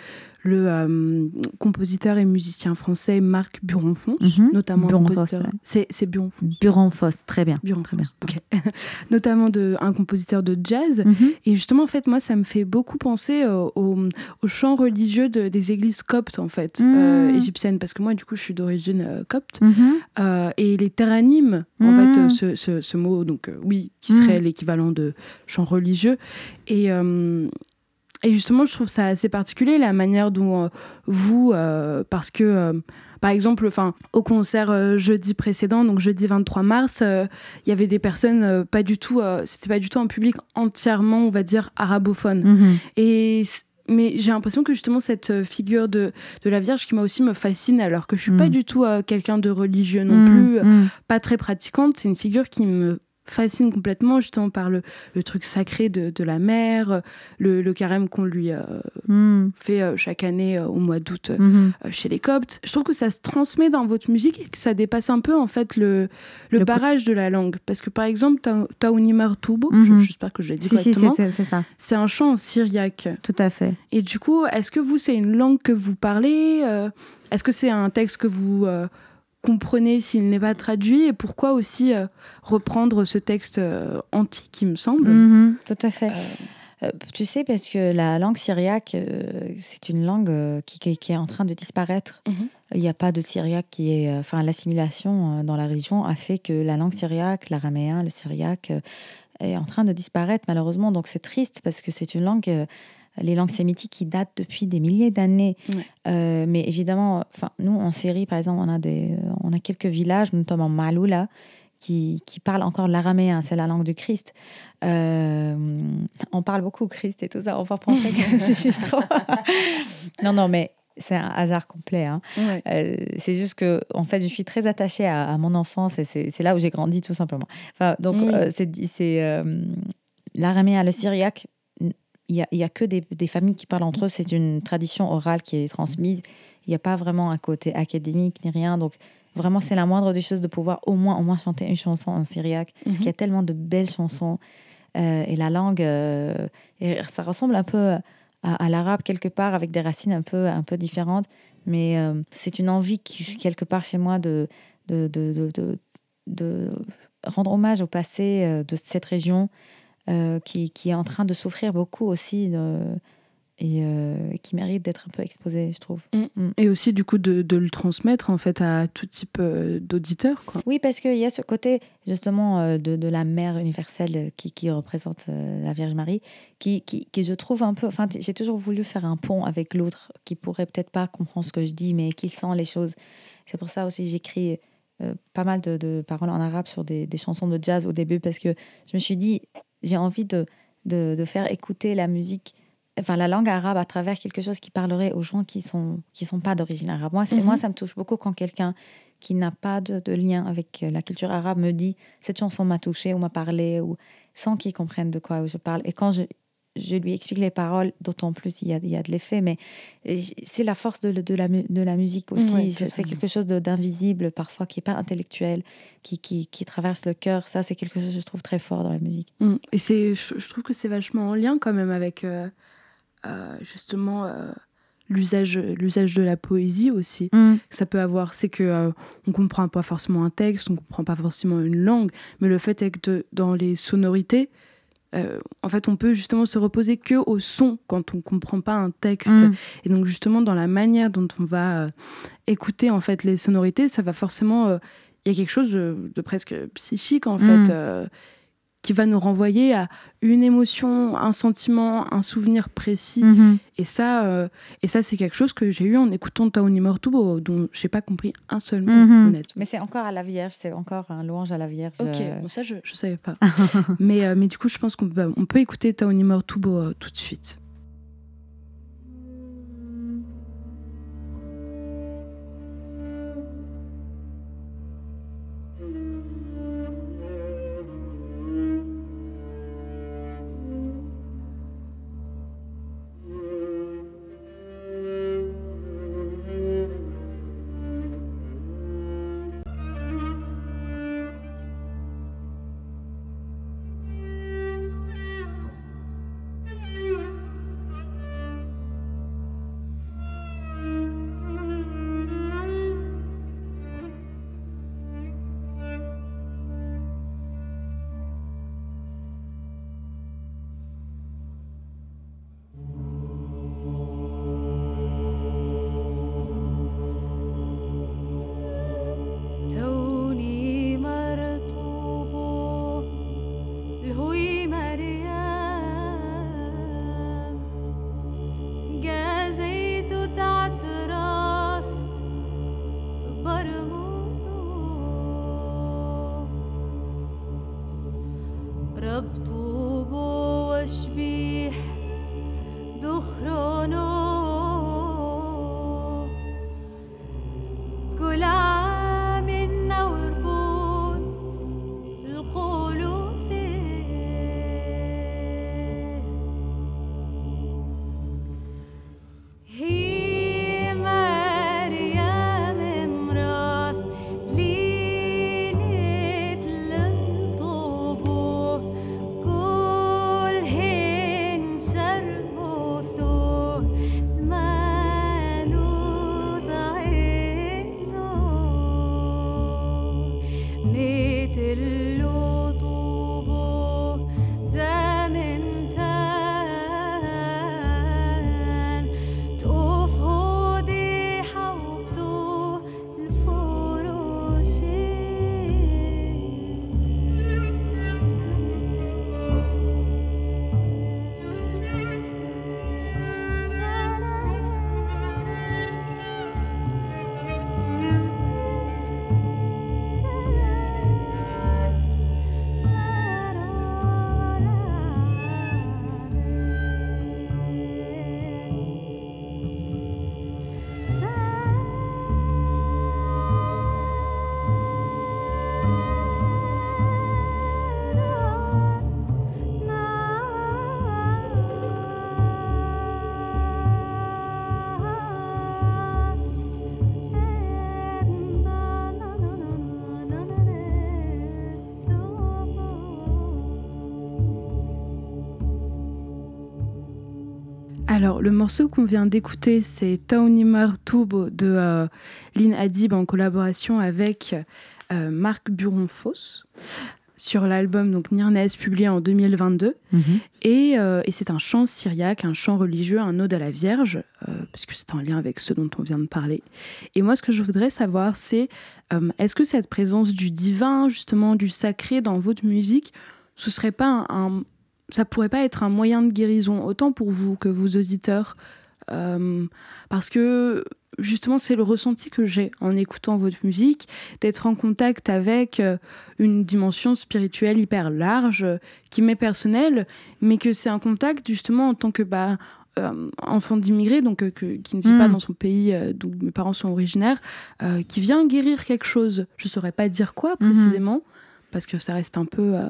le euh, compositeur et musicien français Marc Buronfons, Mhm. notamment un Buronfos, compositeur. ouais. C'est Buronfons. Buron-Foss, très bien. Buronfons, Très bien. notamment de, un compositeur de jazz. Mhm. Et justement, en fait, moi, ça me fait beaucoup penser euh, au, au chant religieux de- des églises coptes, en fait, Mm. euh, égyptiennes. Parce que moi, du coup, je suis d'origine euh, copte. Mhm. Et les teranimes, en fait, ce, ce- ce mot, donc, oui, qui serait l'équivalent de chant religieux. Et. Et justement, je trouve ça assez particulier la manière dont euh, vous, euh, parce que euh, par exemple, enfin, au concert jeudi précédent, donc jeudi 23 mars, il y avait des personnes pas du tout, c'était pas du tout un public entièrement, on va dire, arabophone. Mhm. Et mais j'ai l'impression que justement cette figure de, de la Vierge qui m'a aussi me fascine, alors que je suis pas Mm. du tout euh, quelqu'un de religieux non Mhm. plus, Mhm. pas très pratiquante, c'est une figure qui me fascine complètement justement par le, le truc sacré de, de la euh, le, le carême qu'on lui euh, Mhm. fait euh, chaque année euh, au mois d'août Mhm. chez les Coptes. Je trouve que ça se transmet dans votre musique et que ça dépasse un peu en fait le, barrage de la langue. Parce que par exemple, Ta- Mhm. j'espère que je l'ai dit Si, correctement, c'est un chant en syriaque. Tout à fait. Et du coup, est-ce que vous, c'est une langue que vous parlez Est-ce que c'est un texte que vous comprenez s'il n'est pas traduit Et pourquoi aussi euh, reprendre ce texte euh, antique, il me semble Mhm. Tout à fait. Euh, Euh, tu sais, parce que la langue syriaque, euh, c'est une langue euh, qui, qui- qui est en train de disparaître. Mhm. il n'y a pas de syriaque qui est. euh, Enfin, l'assimilation euh, dans la région a fait que la langue syriaque, l'araméen, le syriaque euh, est en train de disparaître malheureusement. Donc c'est triste parce que c'est une langue, euh, les langues sémitiques qui datent depuis des milliers d'années. Ouais. Euh, mais évidemment, enfin, nous en Syrie par exemple, on a, des, euh, on a quelques villages, notamment Maloula, qui, qui parlent encore l'araméen, c'est la langue du Christ. Euh, on parle beaucoup Christ et tout ça, on va penser que je suis trop. non, non, mais c'est un hasard complet. hein. Ouais. Euh, c'est juste que, en fait, je suis très attachée à, à mon enfance et c'est là où j'ai grandi, tout simplement. Enfin, donc, Oui. euh, c'est c'est, euh, l'araméen, le syriaque. Il n'y a, y a que des, des familles qui parlent entre eux. C'est une tradition orale qui est transmise. Il n'y a pas vraiment un côté académique ni rien. Donc, vraiment, c'est la moindre des choses de pouvoir au moins, au moins chanter une chanson en syriaque. Parce qu'il y a tellement de belles chansons. Euh, et la langue, euh, et ça ressemble un peu à, à l'arabe quelque part, avec des racines un peu, un peu différentes. Mais euh, c'est une envie qui, quelque part chez moi de, de, de, de, rendre hommage au passé de cette région euh, qui, qui est en train de souffrir beaucoup aussi euh, et euh, qui mérite d'être un peu exposée, je trouve. Et aussi, du coup, de, de le transmettre en fait à tout type d'auditeurs. Oui, parce qu'il y a ce côté justement de, de la mère universelle qui, qui représente la Vierge Marie, qui, qui, qui je trouve un peu. Enfin, j'ai toujours voulu faire un pont avec l'autre qui pourrait peut-être pas comprendre ce que je dis, mais qui sent les choses. C'est pour ça aussi j'écris pas mal de, de paroles en arabe sur des, des chansons de jazz au début, parce que je me suis dit, j'ai envie de, de, de faire écouter la musique. Enfin, la langue arabe à travers quelque chose qui parlerait aux gens qui sont qui sont pas d'origine arabe. Moi, c'est- Mhm. moi, ça me touche beaucoup quand quelqu'un qui n'a pas de, de lien avec euh, la culture arabe me dit cette chanson m'a touché ou m'a parlé ou sans qu'il comprenne de quoi je parle. Et quand je, je lui explique les paroles, d'autant plus il y a, il y a de l'effet, mais euh, c'est la force de, de, la, mu- de la musique aussi. C'est quelque chose d'invisible parfois qui est pas intellectuel, qui, qui, qui traverse le cœur. Ça, c'est quelque chose que je trouve très fort dans la musique. Mm. Et c'est, je, je trouve que c'est vachement en lien quand même avec euh, euh, justement euh, l'usage, l'usage de la poésie aussi. Ça peut avoir, c'est que on comprend pas forcément un texte, on comprend pas forcément une langue, mais le fait est que de- dans les sonorités, euh, en fait, on peut justement se reposer que au son quand on comprend pas un texte. Mm. Et donc justement dans la manière dont on va euh, écouter en fait les sonorités, ça va forcément euh, il y a quelque chose de, de presque psychique en fait Mm. euh, qui va nous renvoyer à une émotion, un sentiment, un souvenir précis. Mhm. Et ça, euh, et ça c'est quelque chose que j'ai eu en écoutant Taoni Mortubo, dont j'ai pas compris un seul mot, honnêtement. Mais c'est encore à la Vierge, c'est encore un louange à la Vierge. Ok, euh, bon, ça je, je savais pas. mais, euh, mais du coup, je pense qu'on peut, on peut écouter Taoni Mortubo euh, tout de suite. Alors, le morceau qu'on vient d'écouter, c'est Taunimar Tubo de euh, Lynn Adib en collaboration avec euh, Marc Buron-Foss sur l'album donc Nirnes publié en 2022. Et, euh, et c'est un chant syriaque, un chant religieux, un ode à la Vierge, euh, parce que c'est en lien avec ce dont on vient de parler. Et moi, ce que je voudrais savoir, c'est euh, est-ce que cette présence du divin, justement, du sacré dans votre musique, ce serait pas un, un- ça pourrait pas être un moyen de guérison, autant pour vous que vos auditeurs Euh, Parce que justement, c'est le ressenti que j'ai en écoutant votre musique, d'être en contact avec euh, une dimension spirituelle hyper large, euh, qui m'est personnelle, mais que c'est un contact justement en tant que bah, euh, enfant d'immigré, donc euh, que- qui ne vit pas dans son pays euh, d'où mes parents sont originaires, qui vient guérir quelque chose. Je saurais pas dire quoi précisément, parce que ça reste un peu euh,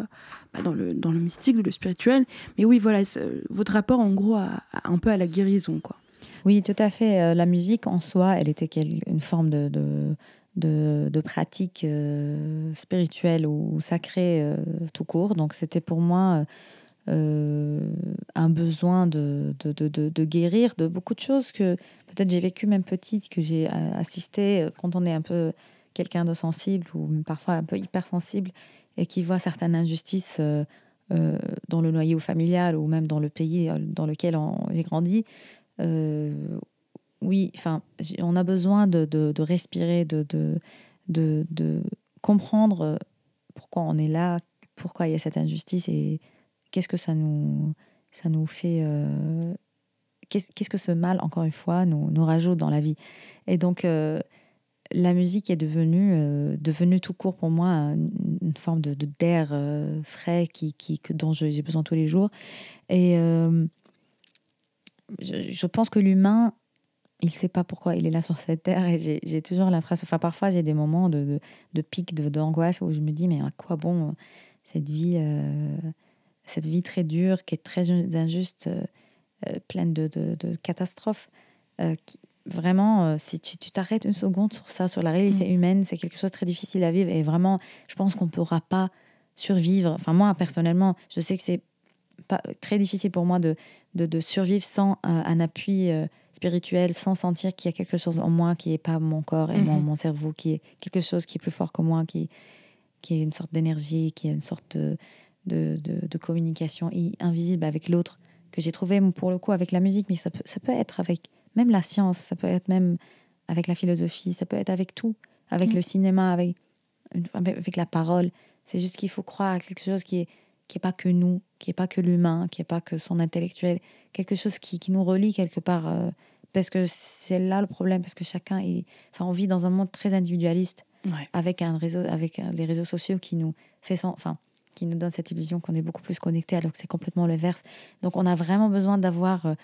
bah, dans, le, dans le mystique, le spirituel. Mais oui, voilà, votre rapport en gros à, un peu à la guérison, quoi. Oui, tout à fait. Euh, La musique en soi, elle était une forme de, de, pratique euh, spirituelle ou sacrée tout court. Donc c'était pour moi un besoin de, de, de, de- guérir de beaucoup de choses que peut-être j'ai vécu même petite, que j'ai assisté quand on est un peu quelqu'un de sensible ou parfois un peu hypersensible et qui voit certaines injustices euh, euh, dans le noyau familial ou même dans le pays euh, dans lequel j'ai grandi. Oui, enfin, on a besoin de, de- respirer, de, de, de, comprendre pourquoi on est là, pourquoi il y a cette injustice et qu'est-ce que ça nous, ça nous fait. qu'est-ce que ce mal, encore une fois, nous, nous rajoute dans la vie. Et donc, la musique est devenue, euh, devenue tout court pour moi une, forme de d'air euh, frais qui, qui, que, dont j'ai besoin tous les jours. Et euh, je, pense que l'humain, il ne sait pas pourquoi il est là sur cette terre. Et j'ai toujours l'impression, enfin parfois j'ai des moments de, de, de pic, d'angoisse où je me dis, mais à quoi bon cette vie, cette vie très dure, qui est très injuste, pleine de, catastrophes. qui- vraiment, euh, si tu t'arrêtes une seconde sur ça, sur la réalité Mm. humaine, c'est quelque chose de très difficile à vivre. Et vraiment, je pense qu'on ne pourra pas survivre. Enfin, moi, personnellement, je sais que c'est pas, très difficile pour moi de, de, de survivre sans un, un appui euh, spirituel, sans sentir qu'il y a quelque chose en moi qui n'est pas mon corps et mon, Mhm. mon cerveau, qui est quelque chose qui est plus fort que moi, qui, qui est une sorte d'énergie, qui est une sorte de, de, de- communication invisible avec l'autre, que j'ai trouvé pour le coup avec la musique, mais ça peut, ça peut être avec même la science, ça peut être même avec la philosophie, ça peut être avec tout, avec Mhm. le cinéma, avec, la parole. C'est juste qu'il faut croire à quelque chose qui est qui est pas que nous, qui est pas que l'humain, qui est pas que son intellectuel, quelque chose qui, qui nous relie quelque part. euh, parce que c'est là le problème, parce que chacun est, enfin, on vit dans un monde très individualiste Ouais. avec un réseau, avec un- des réseaux sociaux qui nous fait, enfin, qui nous donne cette illusion qu'on est beaucoup plus connecté, alors que c'est complètement le verse. Donc, on a vraiment besoin d'avoir euh,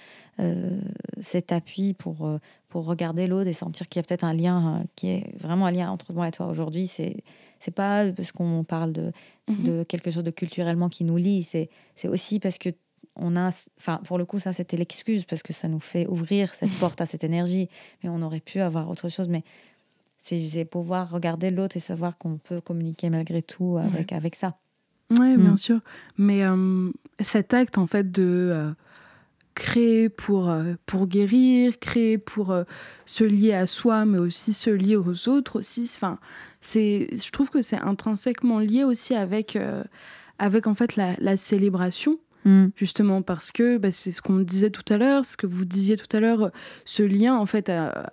euh, cet appui pour euh, pour regarder l'autre et sentir qu'il y a peut-être un lien euh, qui est vraiment un lien entre moi et toi aujourd'hui. C'est c'est pas parce qu'on parle de Mhm. de quelque chose de culturellement qui nous lie. C'est aussi parce que on a, enfin pour le coup ça c'était l'excuse parce que ça nous fait ouvrir cette porte à cette énergie. Mais on aurait pu avoir autre chose. Mais c'est c'est pouvoir regarder l'autre et savoir qu'on peut communiquer malgré tout avec avec ça. Oui, bien Mm. sûr. Mais euh, cet acte, en fait, de euh, créer pour, euh, pour guérir, créer pour se lier à soi, mais aussi se lier aux autres aussi, enfin, je trouve que c'est intrinsèquement lié aussi avec, avec en fait, la, la célébration justement parce que bah, c'est ce qu'on disait tout à l'heure, ce que vous disiez tout à l'heure, ce lien en fait à-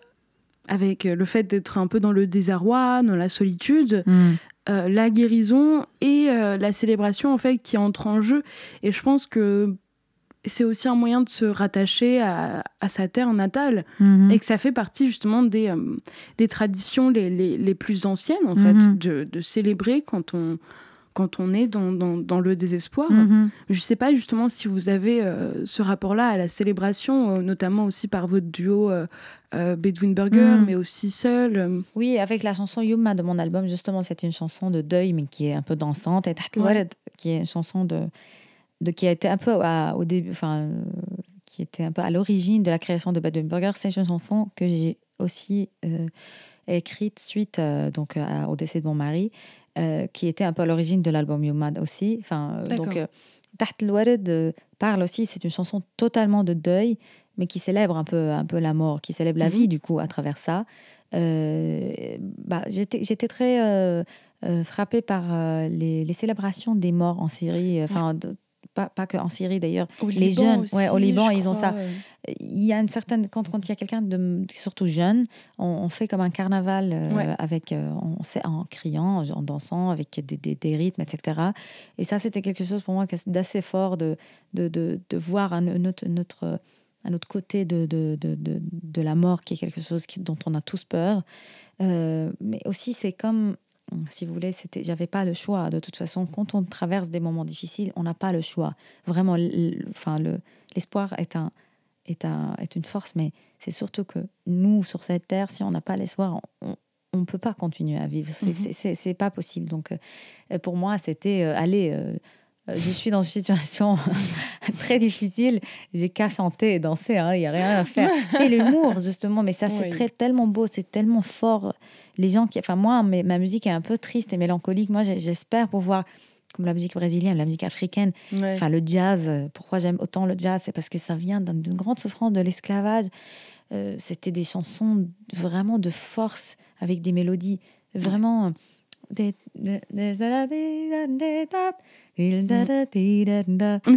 avec le fait d'être un peu dans le désarroi, dans la solitude, euh, la guérison et euh, la célébration en fait qui entrent en jeu. Et je pense que c'est aussi un moyen de se rattacher à, à sa terre natale Mm. et que ça fait partie justement des, euh, des traditions les, les, les plus anciennes en fait, Mhm. de, de célébrer quand on, quand on est dans, dans, dans le désespoir. Mhm. Je sais pas justement si vous avez ce rapport-là à la célébration, notamment aussi par votre duo euh, Bedouin Burger, Mm. mais aussi seul. euh. Oui, avec la chanson Yuma de mon album, justement, c'est une chanson de deuil, mais qui est un peu dansante. Et Taht Ouais. Qui est une chanson de, de qui a été un peu à- au début, enfin, euh, qui était un peu à l'origine de la création de Bedouin Burger. C'est une chanson que j'ai aussi euh, écrite suite euh, donc à- au décès de mon mari, qui était un peu à l'origine de l'album Yuma aussi. Enfin, donc, Taht parle aussi, c'est une chanson totalement de deuil mais qui célèbre un peu, un peu la mort, qui célèbre la Mhm. vie, du coup, à travers ça. Euh, bah, J'étais j'étais très euh, euh, frappée par les, les célébrations des morts en Syrie, enfin, pas, pas que en Syrie d'ailleurs. Les Liban jeunes, aussi, ouais, au Liban, ils ont ça. Il y a une certaine. Quand, quand il y a quelqu'un de surtout jeune, on, on fait comme un carnaval Ouais. avec, on, sait- en criant, en dansant, avec des, des- des rythmes, etc. Et ça, c'était quelque chose pour moi d'assez fort de, de, de, de voir un, autre, un autre- côté de, de, de, de, la mort qui est quelque chose qui- dont on a tous peur. Euh, mais aussi, c'est comme, si vous voulez, c'était, j'avais pas le choix. De toute façon, quand on traverse des moments difficiles, on n'a pas le choix. Vraiment, enfin, le, l'espoir est un, est un, est une force, mais c'est surtout que nous, sur cette terre, si on n'a pas l'espoir, on on ne peut pas continuer à vivre. C'est, Mhm. c'est, c'est- c'est pas possible. Donc, euh, pour moi, c'était euh, aller. Euh, je suis dans une situation très difficile. J'ai qu'à chanter et danser. hein, Il n'y a rien à faire. C'est l'humour, justement. Mais ça, c'est Oui. très, tellement beau. C'est tellement fort. Les gens qui. Enfin, moi, mes- ma musique est un peu triste et mélancolique. Moi, j'espère pouvoir. Comme la musique brésilienne, la musique africaine, Ouais. Enfin, le jazz, pourquoi j'aime autant le jazz C'est parce que ça vient d'un- d'une grande souffrance de l'esclavage. Euh, C'était des chansons vraiment de force, avec des mélodies vraiment.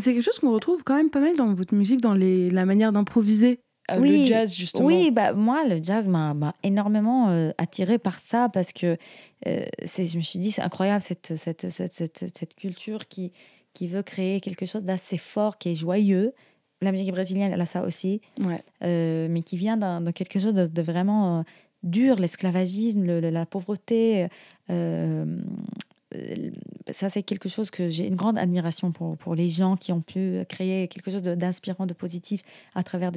C'est quelque chose qu'on retrouve quand même pas mal dans votre musique, dans les, la manière d'improviser euh, Oui, le jazz, justement. Oui, bah, moi, le jazz m'a énormément euh, attirée par ça parce que euh, c'est- je me suis dit, c'est incroyable cette, cette, cette, cette, culture qui, qui veut créer quelque chose d'assez fort, qui est joyeux. La musique brésilienne, elle a ça aussi. Ouais. euh, mais qui vient de quelque chose de, de vraiment euh, dur, l'esclavagisme, le- le- la pauvreté. Euh, ça, c'est quelque chose que j'ai une grande admiration pour, pour les gens qui ont pu créer quelque chose d'inspirant, de, positif à travers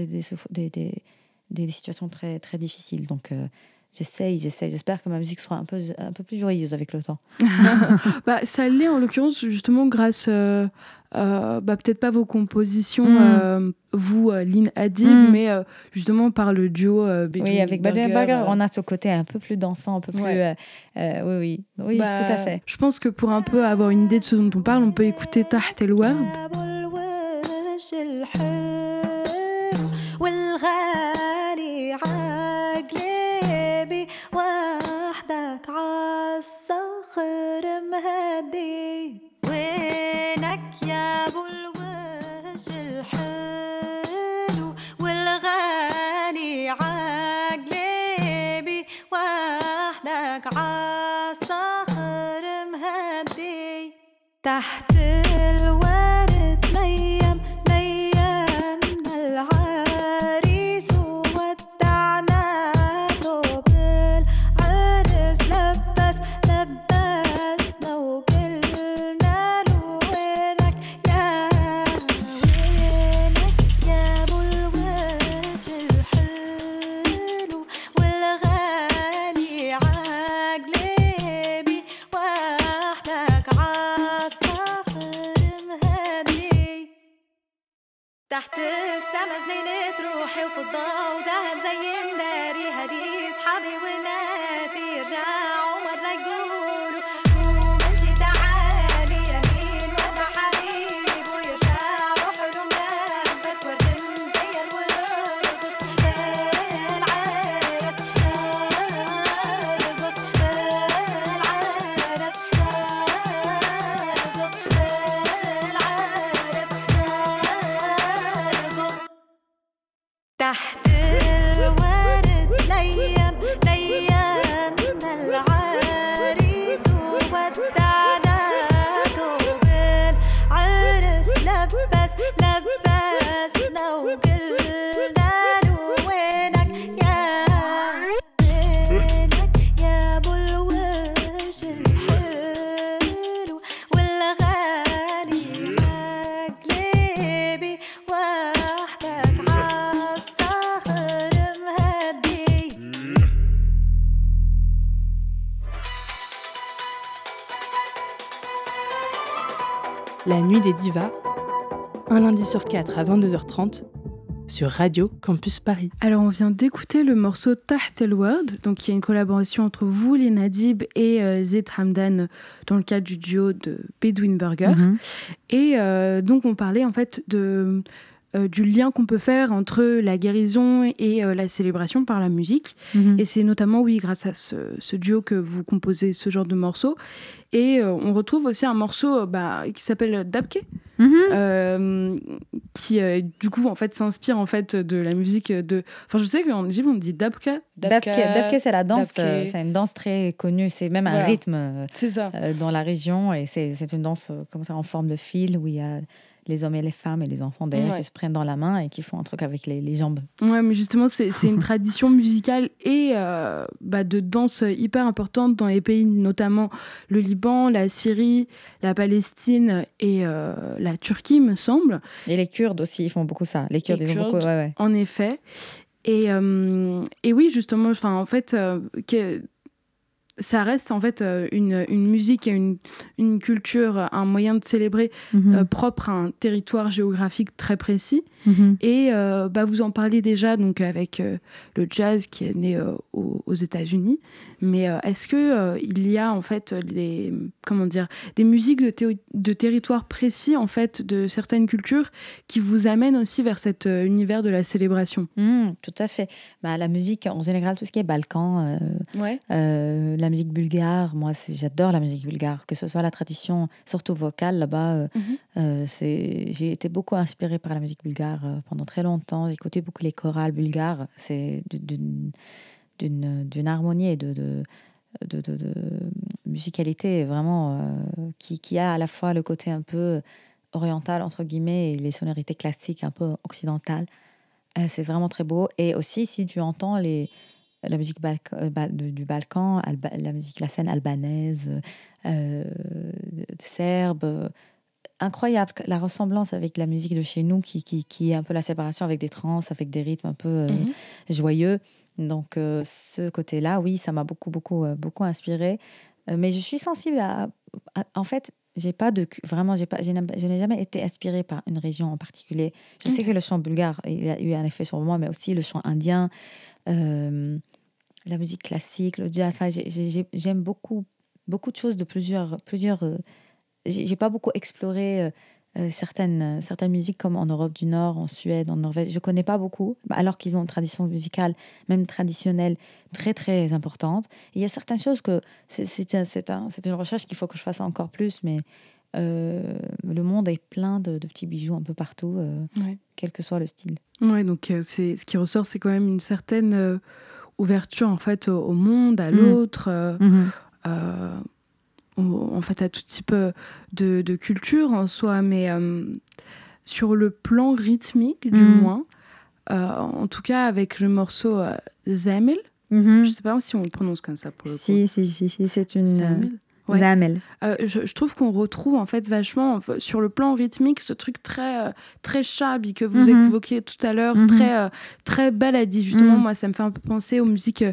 des- des situations très, très difficiles. Donc, euh, j'essaye, j'essaye. J'espère que ma musique sera un peu, un peu plus joyeuse avec le temps. Bah, ça l'est en l'occurrence justement grâce, euh, euh, bah, peut-être pas vos compositions, Mm. euh, vous, Lynn Hadid, Mm. mais euh, justement par le duo euh, Oui, avec Burger, Burger, euh, on a ce côté un peu plus dansant, un peu plus. Ouais. euh, euh, oui, oui, oui, bah, tout à fait. Je pense que pour un peu avoir une idée de ce dont on parle, on peut écouter Taht El sur quatre à 22h30 sur Radio Campus Paris. Alors, on vient d'écouter le morceau Taht El Ward, donc qui est une collaboration entre vous, les Nadib, et euh, Zed Hamdan dans le cadre du duo de Bedouin Burger. Mhm. Et euh, donc, on parlait en fait de euh, du lien qu'on peut faire entre la guérison et euh, la célébration par la musique. Mhm. Et c'est notamment, oui, grâce à ce, ce duo que vous composez ce genre de morceaux. Et euh, on retrouve aussi un morceau bah, qui s'appelle Dabke, Mhm. euh, qui euh, du coup en fait s'inspire en fait de la musique de. Enfin, je sais qu'en Égypte on dit Dabka. Dabke, Dabke, c'est la danse, Dabke. c'est une danse très connue, c'est même un Voilà. rythme C'est ça. euh, dans la région et c'est c'est une danse comme ça en forme de fil où il y a les hommes et les femmes et les enfants derrière Ouais. qui se prennent dans la main et qui font un truc avec les, les jambes. Ouais, mais justement, c'est une tradition musicale et euh, bah, de danse hyper importante dans les pays, notamment le Liban, la Syrie, la Palestine et euh, la Turquie, me semble. Et les Kurdes aussi, ils font beaucoup ça. Les Kurdes, Les ils ont beaucoup. Kurdes. Ouais, ouais. En effet. Et, euh, et oui, justement, enfin, en fait, euh, ça reste en fait euh, une, une musique et une, une culture, un moyen de célébrer Mhm. euh, propre à un territoire géographique très précis. Mhm. Et euh, bah, vous en parlez déjà donc avec euh, le jazz qui est né euh, aux, aux États-Unis. Mais euh, est-ce que euh, il y a en fait des comment dire des musiques de, de territoires précis en fait de certaines cultures qui vous amènent aussi vers cet euh, univers de la célébration? Mhm, tout à fait. Bah, la musique, en général, tout ce qui est Balkan, euh, Ouais. La musique bulgare, moi, j'adore la musique bulgare, que ce soit la tradition, surtout vocale là-bas. euh, Mhm. euh, j'ai été beaucoup inspirée par la musique bulgare euh, pendant très longtemps. J'ai écouté beaucoup les chorales bulgares. C'est d'une harmonie et de, de, de, musicalité vraiment qui, qui a à la fois le côté un peu oriental entre guillemets et les sonorités classiques un peu occidentales. C'est vraiment très beau. Et aussi, si tu entends les, la musique euh, du, Balkan, la musique, la scène albanaise, euh, serbe, incroyable. La ressemblance avec la musique de chez nous, qui, qui, qui est un peu la séparation avec des trans, avec des rythmes un peu euh, Mhm. joyeux. Donc, euh, ce côté-là, oui, ça m'a beaucoup, beaucoup, beaucoup inspiré. Mais je suis sensible à. à- en fait, j'ai pas de. Vraiment, j'ai pas, je n'ai jamais été inspirée par une région en particulier. Je sais Ok. que le chant bulgare, il a eu un effet sur moi, mais aussi le chant indien, euh, la musique classique, le jazz. Enfin, j'ai- j'ai- j'ai- j'aime beaucoup, beaucoup de choses de plusieurs. plusieurs euh, j'ai pas beaucoup exploré. euh, euh, certaines, euh, certaines musiques comme en Europe du Nord, en Suède, en Norvège, je connais pas beaucoup, bah, alors qu'ils ont une tradition musicale, même traditionnelle, très très importante. Et il y a certaines choses que c'est- un- une recherche qu'il faut que je fasse encore plus, mais euh, le monde est plein de, de petits bijoux un peu partout, euh, Ouais. quel que soit le style. Ouais, donc euh, c'est ce qui ressort, c'est quand même une certaine ouverture en fait au, au monde, à Mm. l'autre. euh, euh, au- en fait à tout type euh, de, de culture en soi, mais euh, sur le plan rythmique du Mhm. moins, euh, en tout cas avec le morceau euh, Zamel, je sais pas si on le prononce comme ça pour le Si, si, si, si, c'est coup. une. Zamel. Ouais. Zamel. Euh, je, je trouve qu'on retrouve en fait vachement sur le plan rythmique ce truc très euh, très shabby que vous Mhm. évoquiez tout à l'heure, Mhm. très euh, très baladi. Justement, Mhm. moi, ça me fait un peu penser aux musiques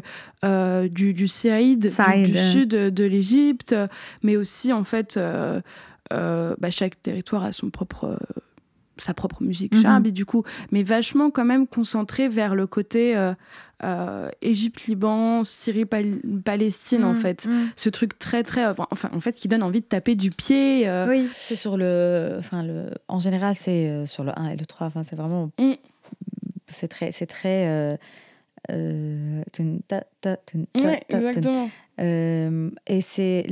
euh, du du Saïd, du, Saïd. du sud de l'Égypte, mais aussi en fait euh, bah, chaque territoire a son propre sa propre musique Mhm. shabby du coup, mais vachement quand même concentré vers le côté euh, euh, Égypte, Liban, Syrie, Pal- Palestine en Mm, fait mm. ce truc très très enfin en fait qui donne envie de taper du pied euh, Oui, c'est sur le. Enfin, le. En général, c'est sur le 1 et le 3. Enfin, c'est vraiment. Mm. C'est très. C'est très. Euh, ouais exactement Euh, et c'est.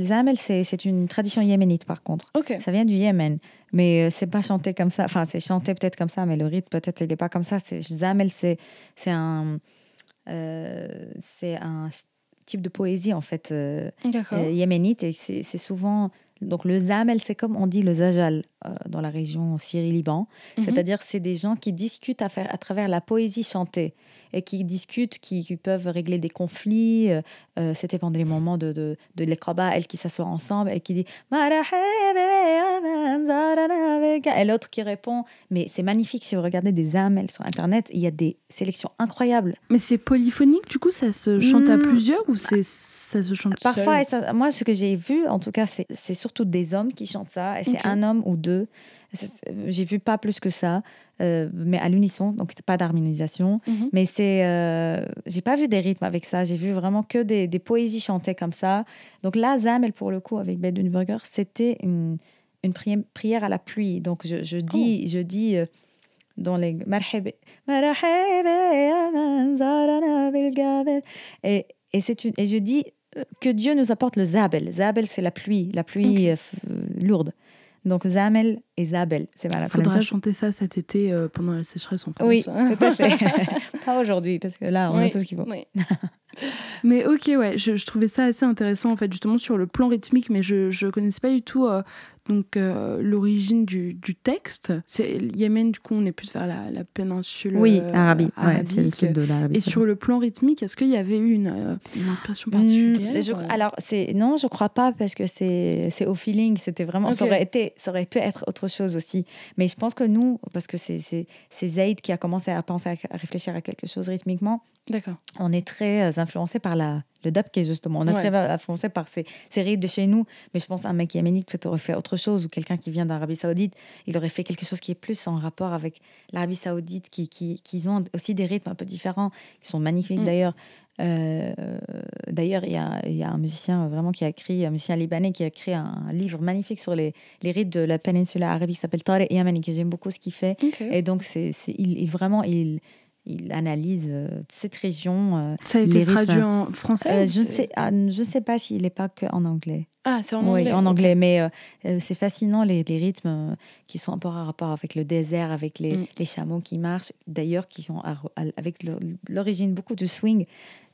Une tradition yéménite, par contre. ok Ça vient du Yémen. Mais euh, c'est pas chanté comme ça. Enfin, c'est chanté peut-être comme ça, mais le rythme, peut-être, il n'est pas comme ça. C'est- Zamel, c'est c'est un. euh, c'est un type de poésie, en fait. euh, yéménite et c'est souvent donc le zamel c'est comme on dit le zajal euh, dans la région Syrie-Liban Mhm. c'est-à-dire c'est des gens qui discutent à, faire, à travers la poésie chantée qui discutent qui, qui peuvent régler des conflits euh, euh, c'était pendant les moments de de, de qui s'assoient ensemble et qui dit et l'autre qui répond mais c'est magnifique si vous regardez des zamels sur internet il y a des sélections incroyables mais c'est polyphonique du coup ça se chante à Mm. plusieurs ou c'est ça se chante Parfois, seul? et moi, ce que j'ai vu, en tout cas, c'est surtout des hommes qui chantent ça. Et c'est un homme ou deux. J'ai vu pas plus que ça, euh, mais à l'unisson, donc pas d'harmonisation. Mhm. Mais c'est, euh, j'ai pas vu des rythmes avec ça. J'ai vu vraiment que des, des poésies chantées comme ça. Donc là, Zamel, pour le coup, avec Bedunburger, c'était une, une prière, prière à la pluie. Donc je, je dis, je dis, euh, dans les et et c'est une et je dis euh, que Dieu nous apporte le zabel. Zabel c'est la pluie, la pluie lourde. Donc zamel zabel, c'est mal. Il faudra chanter ça cet été euh, pendant la sécheresse en France. Oui, tout à fait. Pas aujourd'hui parce que là on a tout ce qu'il faut. oui. mais ok, ouais, je, je trouvais ça assez intéressant en fait, justement sur le plan rythmique, mais je je connaissais pas du tout euh, donc euh, l'origine du, du texte. C'est Yémen, du coup, on est plus vers la, la péninsule Oui, Arabie, ouais, c'est le arabique. sud de l'Arabie. Et sur le plan rythmique, est-ce qu'il y avait eu une, une inspiration particulière Hmm, je- euh, alors, c'est non, je crois pas parce que c'est au feeling. C'était vraiment. Ça Ok. aurait été, ça aurait pu être autre chose aussi. Mais je pense que nous, parce que c'est Zayd qui a commencé à penser à, à réfléchir à quelque chose rythmiquement. D'accord. On est très euh, influencé par la le dub qui est justement. On est Ouais. très influencé par ces, ces rythmes de chez nous. Mais je pense un mec yéménite peut-être aurait fait autre chose ou quelqu'un qui vient d'Arabie Saoudite, il aurait fait quelque chose qui est plus en rapport avec l'Arabie Saoudite, qui, qui, qui ont aussi des rythmes un peu différents, qui sont magnifiques Mm. d'ailleurs. Euh, D'ailleurs, il y a, il y a un musicien vraiment qui a écrit, un musicien libanais qui a écrit un, livre magnifique sur les, les rythmes de la péninsule arabique qui s'appelle Tariq Yamani, que j'aime beaucoup ce qu'il fait. Et donc, c'est il, il- vraiment, il, il analyse euh, cette région. euh, Ça a été rythmes, traduit en français euh, je c'est- sais, ah, je sais pas s'il n'est pas que en anglais. Ah, c'est en oui, anglais. en ok. anglais, mais c'est fascinant les, les rythmes qui sont un peu en rapport avec le désert, avec les, Mm. les chameaux qui marchent, d'ailleurs qui sont à- à- avec l'origine beaucoup du swing,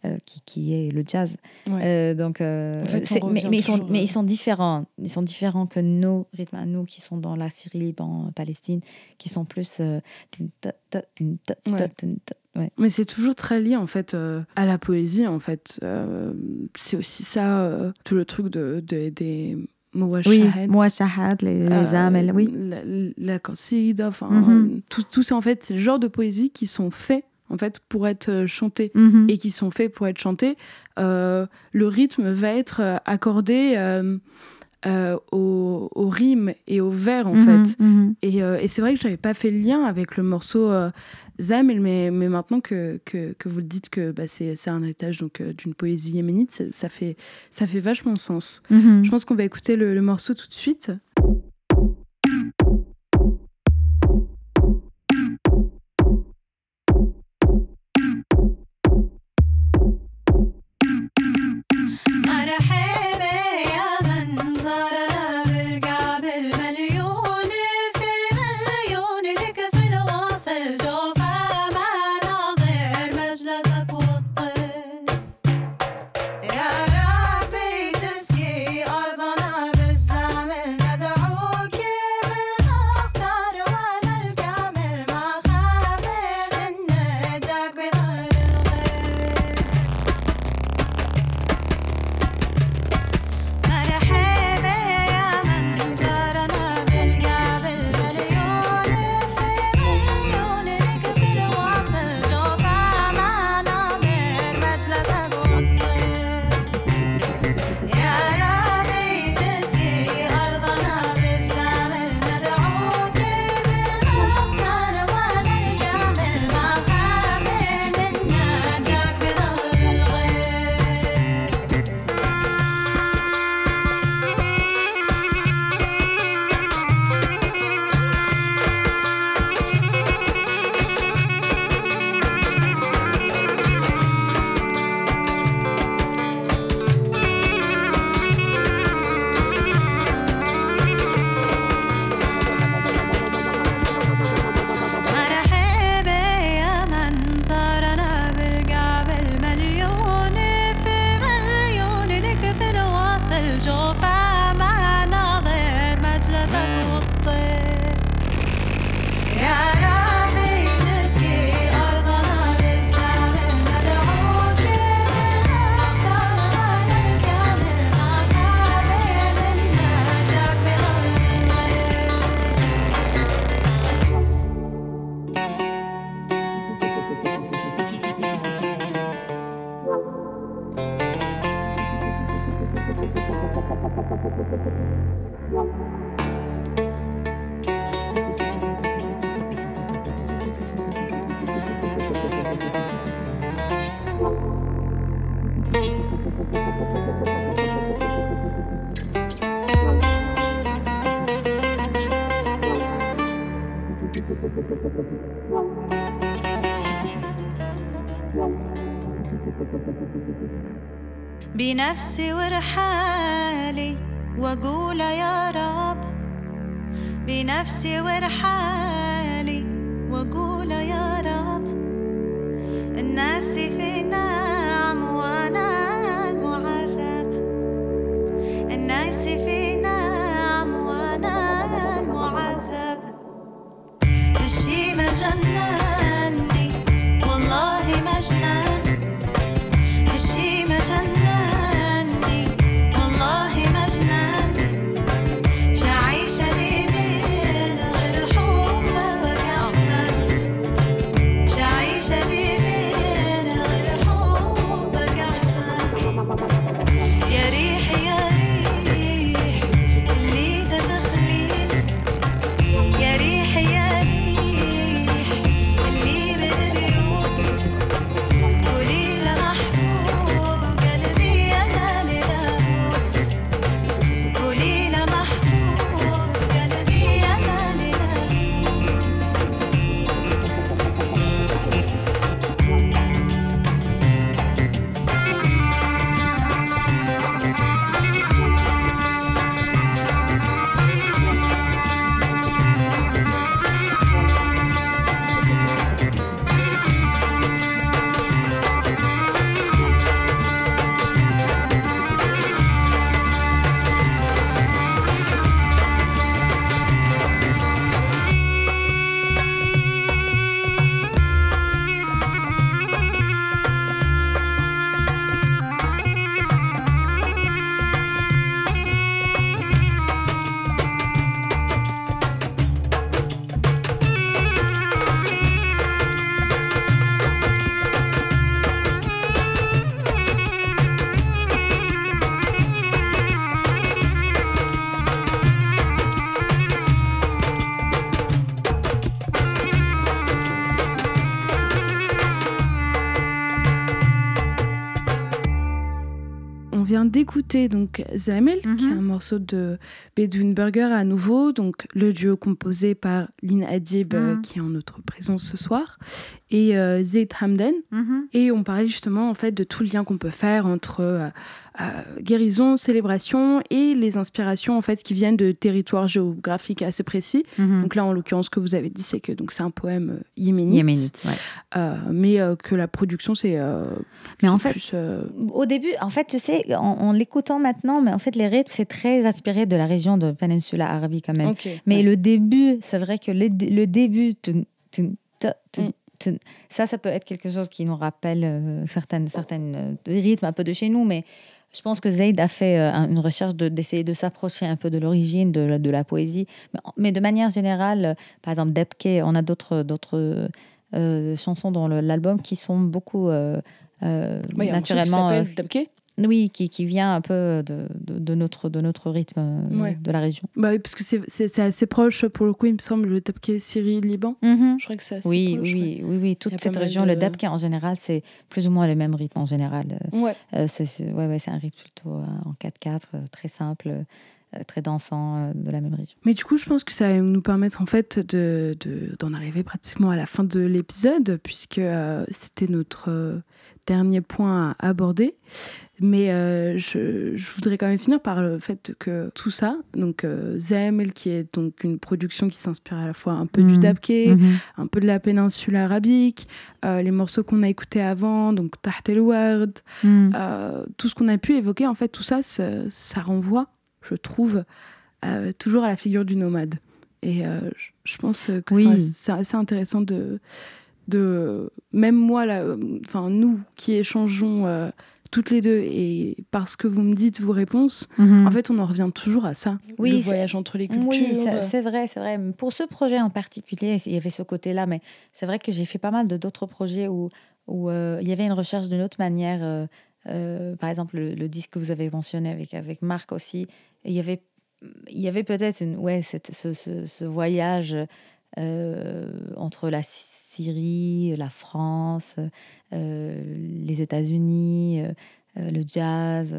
euh, qui, qui est le jazz. Ouais. Euh, donc, euh, En fait, mais, mais ils sont, mais euh, ils sont différents. Ils sont différents que nos rythmes à nous qui sont dans la Syrie, Liban, Palestine, qui sont plus. euh, Ouais. Mais c'est toujours très lié en fait euh, à la poésie en fait. Euh, c'est aussi ça, euh, tout le truc de, de- des Oui, moi, Shahad, les, les euh, oui. La, la enfin, Mhm. euh, tout, tout ça en fait, c'est le genre de poésie qui sont faits en fait pour être euh, chantés Mhm. et qui sont faits pour être chantés. Euh, le rythme va être euh, accordé euh, euh, au, au rime et au vers en Mhm, fait. mhm. Et, et c'est vrai que j'avais pas fait le lien avec le morceau Zamel, mais, mais maintenant que, que, que vous le dites que bah, c'est un héritage donc d'une poésie yéménite, ça fait, ça fait vachement sens. Mhm. Je pense qu'on va écouter le, le morceau tout de suite. D'écouter donc Zamel, Mhm. qui est un morceau de Bedouin Burger à nouveau, donc le duo composé par Lynn Adib, euh, Mhm. qui est en notre présence ce soir, et euh, Zaid Hamden. Et on parlait justement en fait de tout le lien qu'on peut faire entre euh, guérison, célébration et les inspirations en fait qui viennent de territoires géographiques assez précis. Mhm. Donc là, en l'occurrence, ce que vous avez dit, c'est que donc c'est un poème euh, yéménite, Yéménite, ouais. euh, mais euh, que la production c'est euh, Mais en fait, plus, euh, Au début, en fait, tu sais, en, en l'écoutant maintenant, mais en fait, les rythmes, c'est très inspiré de la région de Péninsula Arabie quand même. Mais Ouais. le début, c'est vrai que le, le début, Mm. ça, ça peut être quelque chose qui nous rappelle euh, certaines, certaines euh, rythmes un peu de chez nous, mais je pense que Zaid a fait euh, un- une recherche de- d'essayer de, s'approcher un peu de l'origine de, la- de la poésie. Mais, mais de manière générale, euh, par exemple, Debke, on a d'autres euh, chansons dans l'album qui sont beaucoup euh, euh, Ouais, il y a un morceau qui naturellement... oui, qui, qui vient un peu de, de, de notre, de notre rythme euh, Ouais. de la région. Bah oui, parce que c'est- assez proche pour le coup, il me semble, le Dabke Syrie, Liban. Je crois que c'est assez Oui, proche. oui, oui, oui, toute cette région, de- le Dabke en général, c'est plus ou moins le même rythme en général. Ouais. Euh, c'est ouais, ouais, c'est un rythme plutôt euh, en 4-4, euh, très simple, euh, très dansant euh, de la même région. Mais du coup, je pense que ça va nous permettre en fait de de- d'en arriver pratiquement à la fin de l'épisode, puisque euh, c'était notre euh, dernier point à aborder. Mais euh, je, je voudrais quand même finir par le fait que tout ça, donc euh, Zamel, qui est donc une production qui s'inspire à la fois un peu du Mhm. Dabke, un peu de la péninsule arabique, euh, les morceaux qu'on a écoutés avant, donc Taht el Ward, euh, tout ce qu'on a pu évoquer, en fait, tout ça, ça, ça renvoie, je trouve, euh, toujours à la figure du nomade. Et euh, je- pense que Oui. c'est- assez intéressant de, de même moi, là, enfin nous qui échangeons euh, toutes les deux, et parce que vous me dites vos réponses, en fait, on en revient toujours à ça, Oui, le voyage entre les cultures. Oui, c'est- vrai, c'est vrai. Pour ce projet en particulier, il y avait ce côté-là, mais c'est vrai que j'ai fait pas mal de d'autres projets où, où euh, il y avait une recherche d'une autre manière. euh, par exemple, le, le disque que vous avez mentionné avec, avec Marc aussi, il y avait, il y avait peut-être une, ouais, cette- ce, ce- voyage euh, entre la Syrie, la France, euh, les États-Unis, euh, le jazz,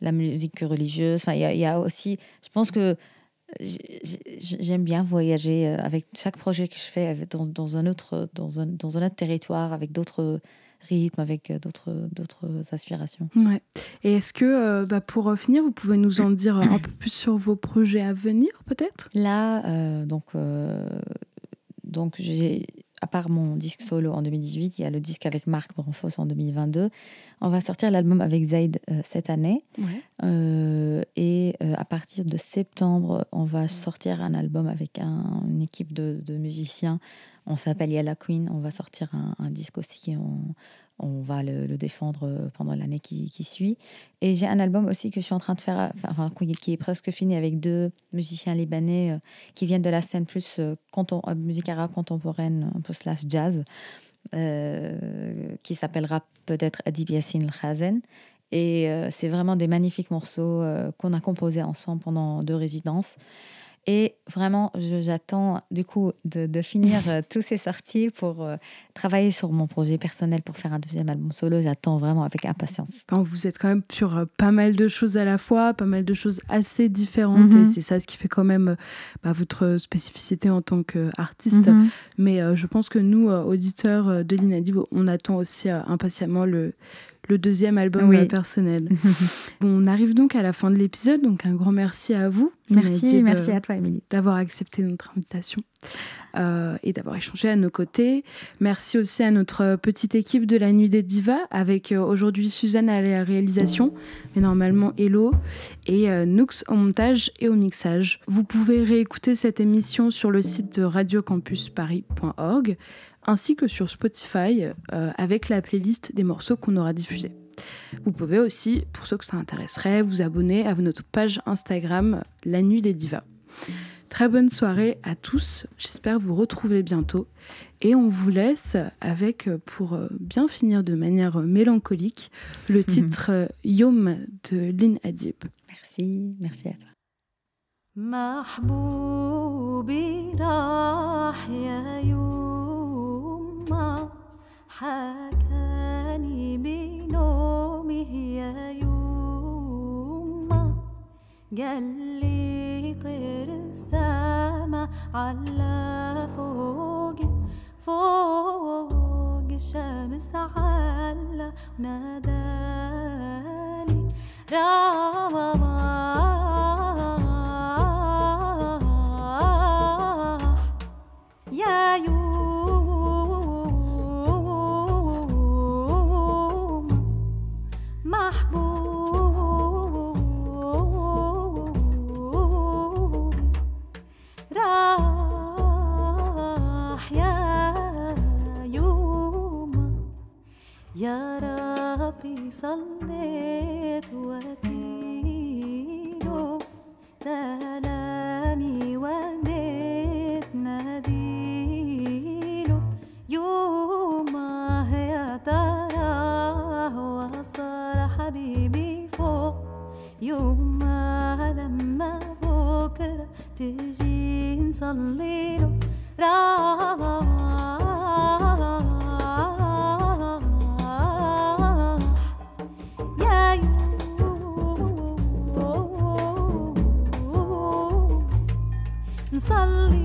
la musique religieuse. Enfin, il y y a aussi, je pense que j'ai- j'ai- J'aime bien voyager avec chaque projet que je fais dans, dans un autre dans un, dans un autre territoire avec d'autres rythmes, avec euh, d'autres d'autres aspirations. Ouais. Et est-ce que, euh, bah, pour euh, finir, vous pouvez nous en dire un peu plus sur vos projets à venir, peut-être? Là, euh, donc, euh, donc j'ai, à part mon disque solo en 2018, il y a le disque avec Marc Bronfos en 2022. On va sortir l'album avec Zaid euh, cette année. Ouais. Euh, et euh, à partir de septembre, on va sortir un album avec un- une équipe de, de musiciens. On s'appelle Yalla Queen. On va sortir un, disque aussi. On, va le, défendre euh, pendant l'année qui, suit. Et j'ai un album aussi que je suis en train de faire, enfin, qui- est presque fini avec deux musiciens libanais euh, qui viennent de la scène plus euh, musique arabe contemporaine, un peu slash jazz, qui s'appellera peut-être Adib Yassine Khazen. Et c'est vraiment des magnifiques morceaux qu'on a composés ensemble pendant deux résidences. Et vraiment, j'attends du coup de, de finir euh, tous ces sorties pour euh, travailler sur mon projet personnel pour faire un deuxième album solo. J'attends vraiment avec impatience. Enfin, vous êtes quand même sur euh, pas mal de choses à la fois, pas mal de choses assez différentes, Mhm. et c'est ça ce qui fait quand même euh, bah, votre spécificité en tant qu'artiste. Mhm. Mais je pense que nous, auditeurs de l'Inadib, on attend aussi impatiemment le, le deuxième album Oui. euh, personnel. bon, on arrive donc à la fin de l'épisode, donc un grand merci à vous. Merci, merci à toi, Émilie. d'avoir accepté notre invitation euh, et d'avoir échangé à nos côtés. Merci aussi à notre petite équipe de la Nuit des Divas, avec euh, aujourd'hui Suzanne à la réalisation, mais normalement Hello, et euh, Nux au montage et au mixage. Vous pouvez réécouter cette émission sur le site de radiocampusparis.org, ainsi que sur Spotify, euh, avec la playlist des morceaux qu'on aura diffusés. Vous pouvez aussi, pour ceux que ça intéresserait, vous abonner à notre page Instagram La Nuit des Divas. Très bonne soirée à tous, j'espère vous retrouver bientôt. Et on vous laisse avec, euh, pour euh, bien finir de manière euh, mélancolique, le titre euh, Yom de Lynn Adib. Merci, merci à toi. محبوبي راح يا يوما حكاني بنومه يا يوما. قال لي طير السما على فوق فوق الشمس على نادالي راح يا يا ربي صليت واتيله سلامي وديت ناديله يوم يا ترى وصل حبيبي فوق. يوم لما بكرة تجي نصليله راح يوم نصلي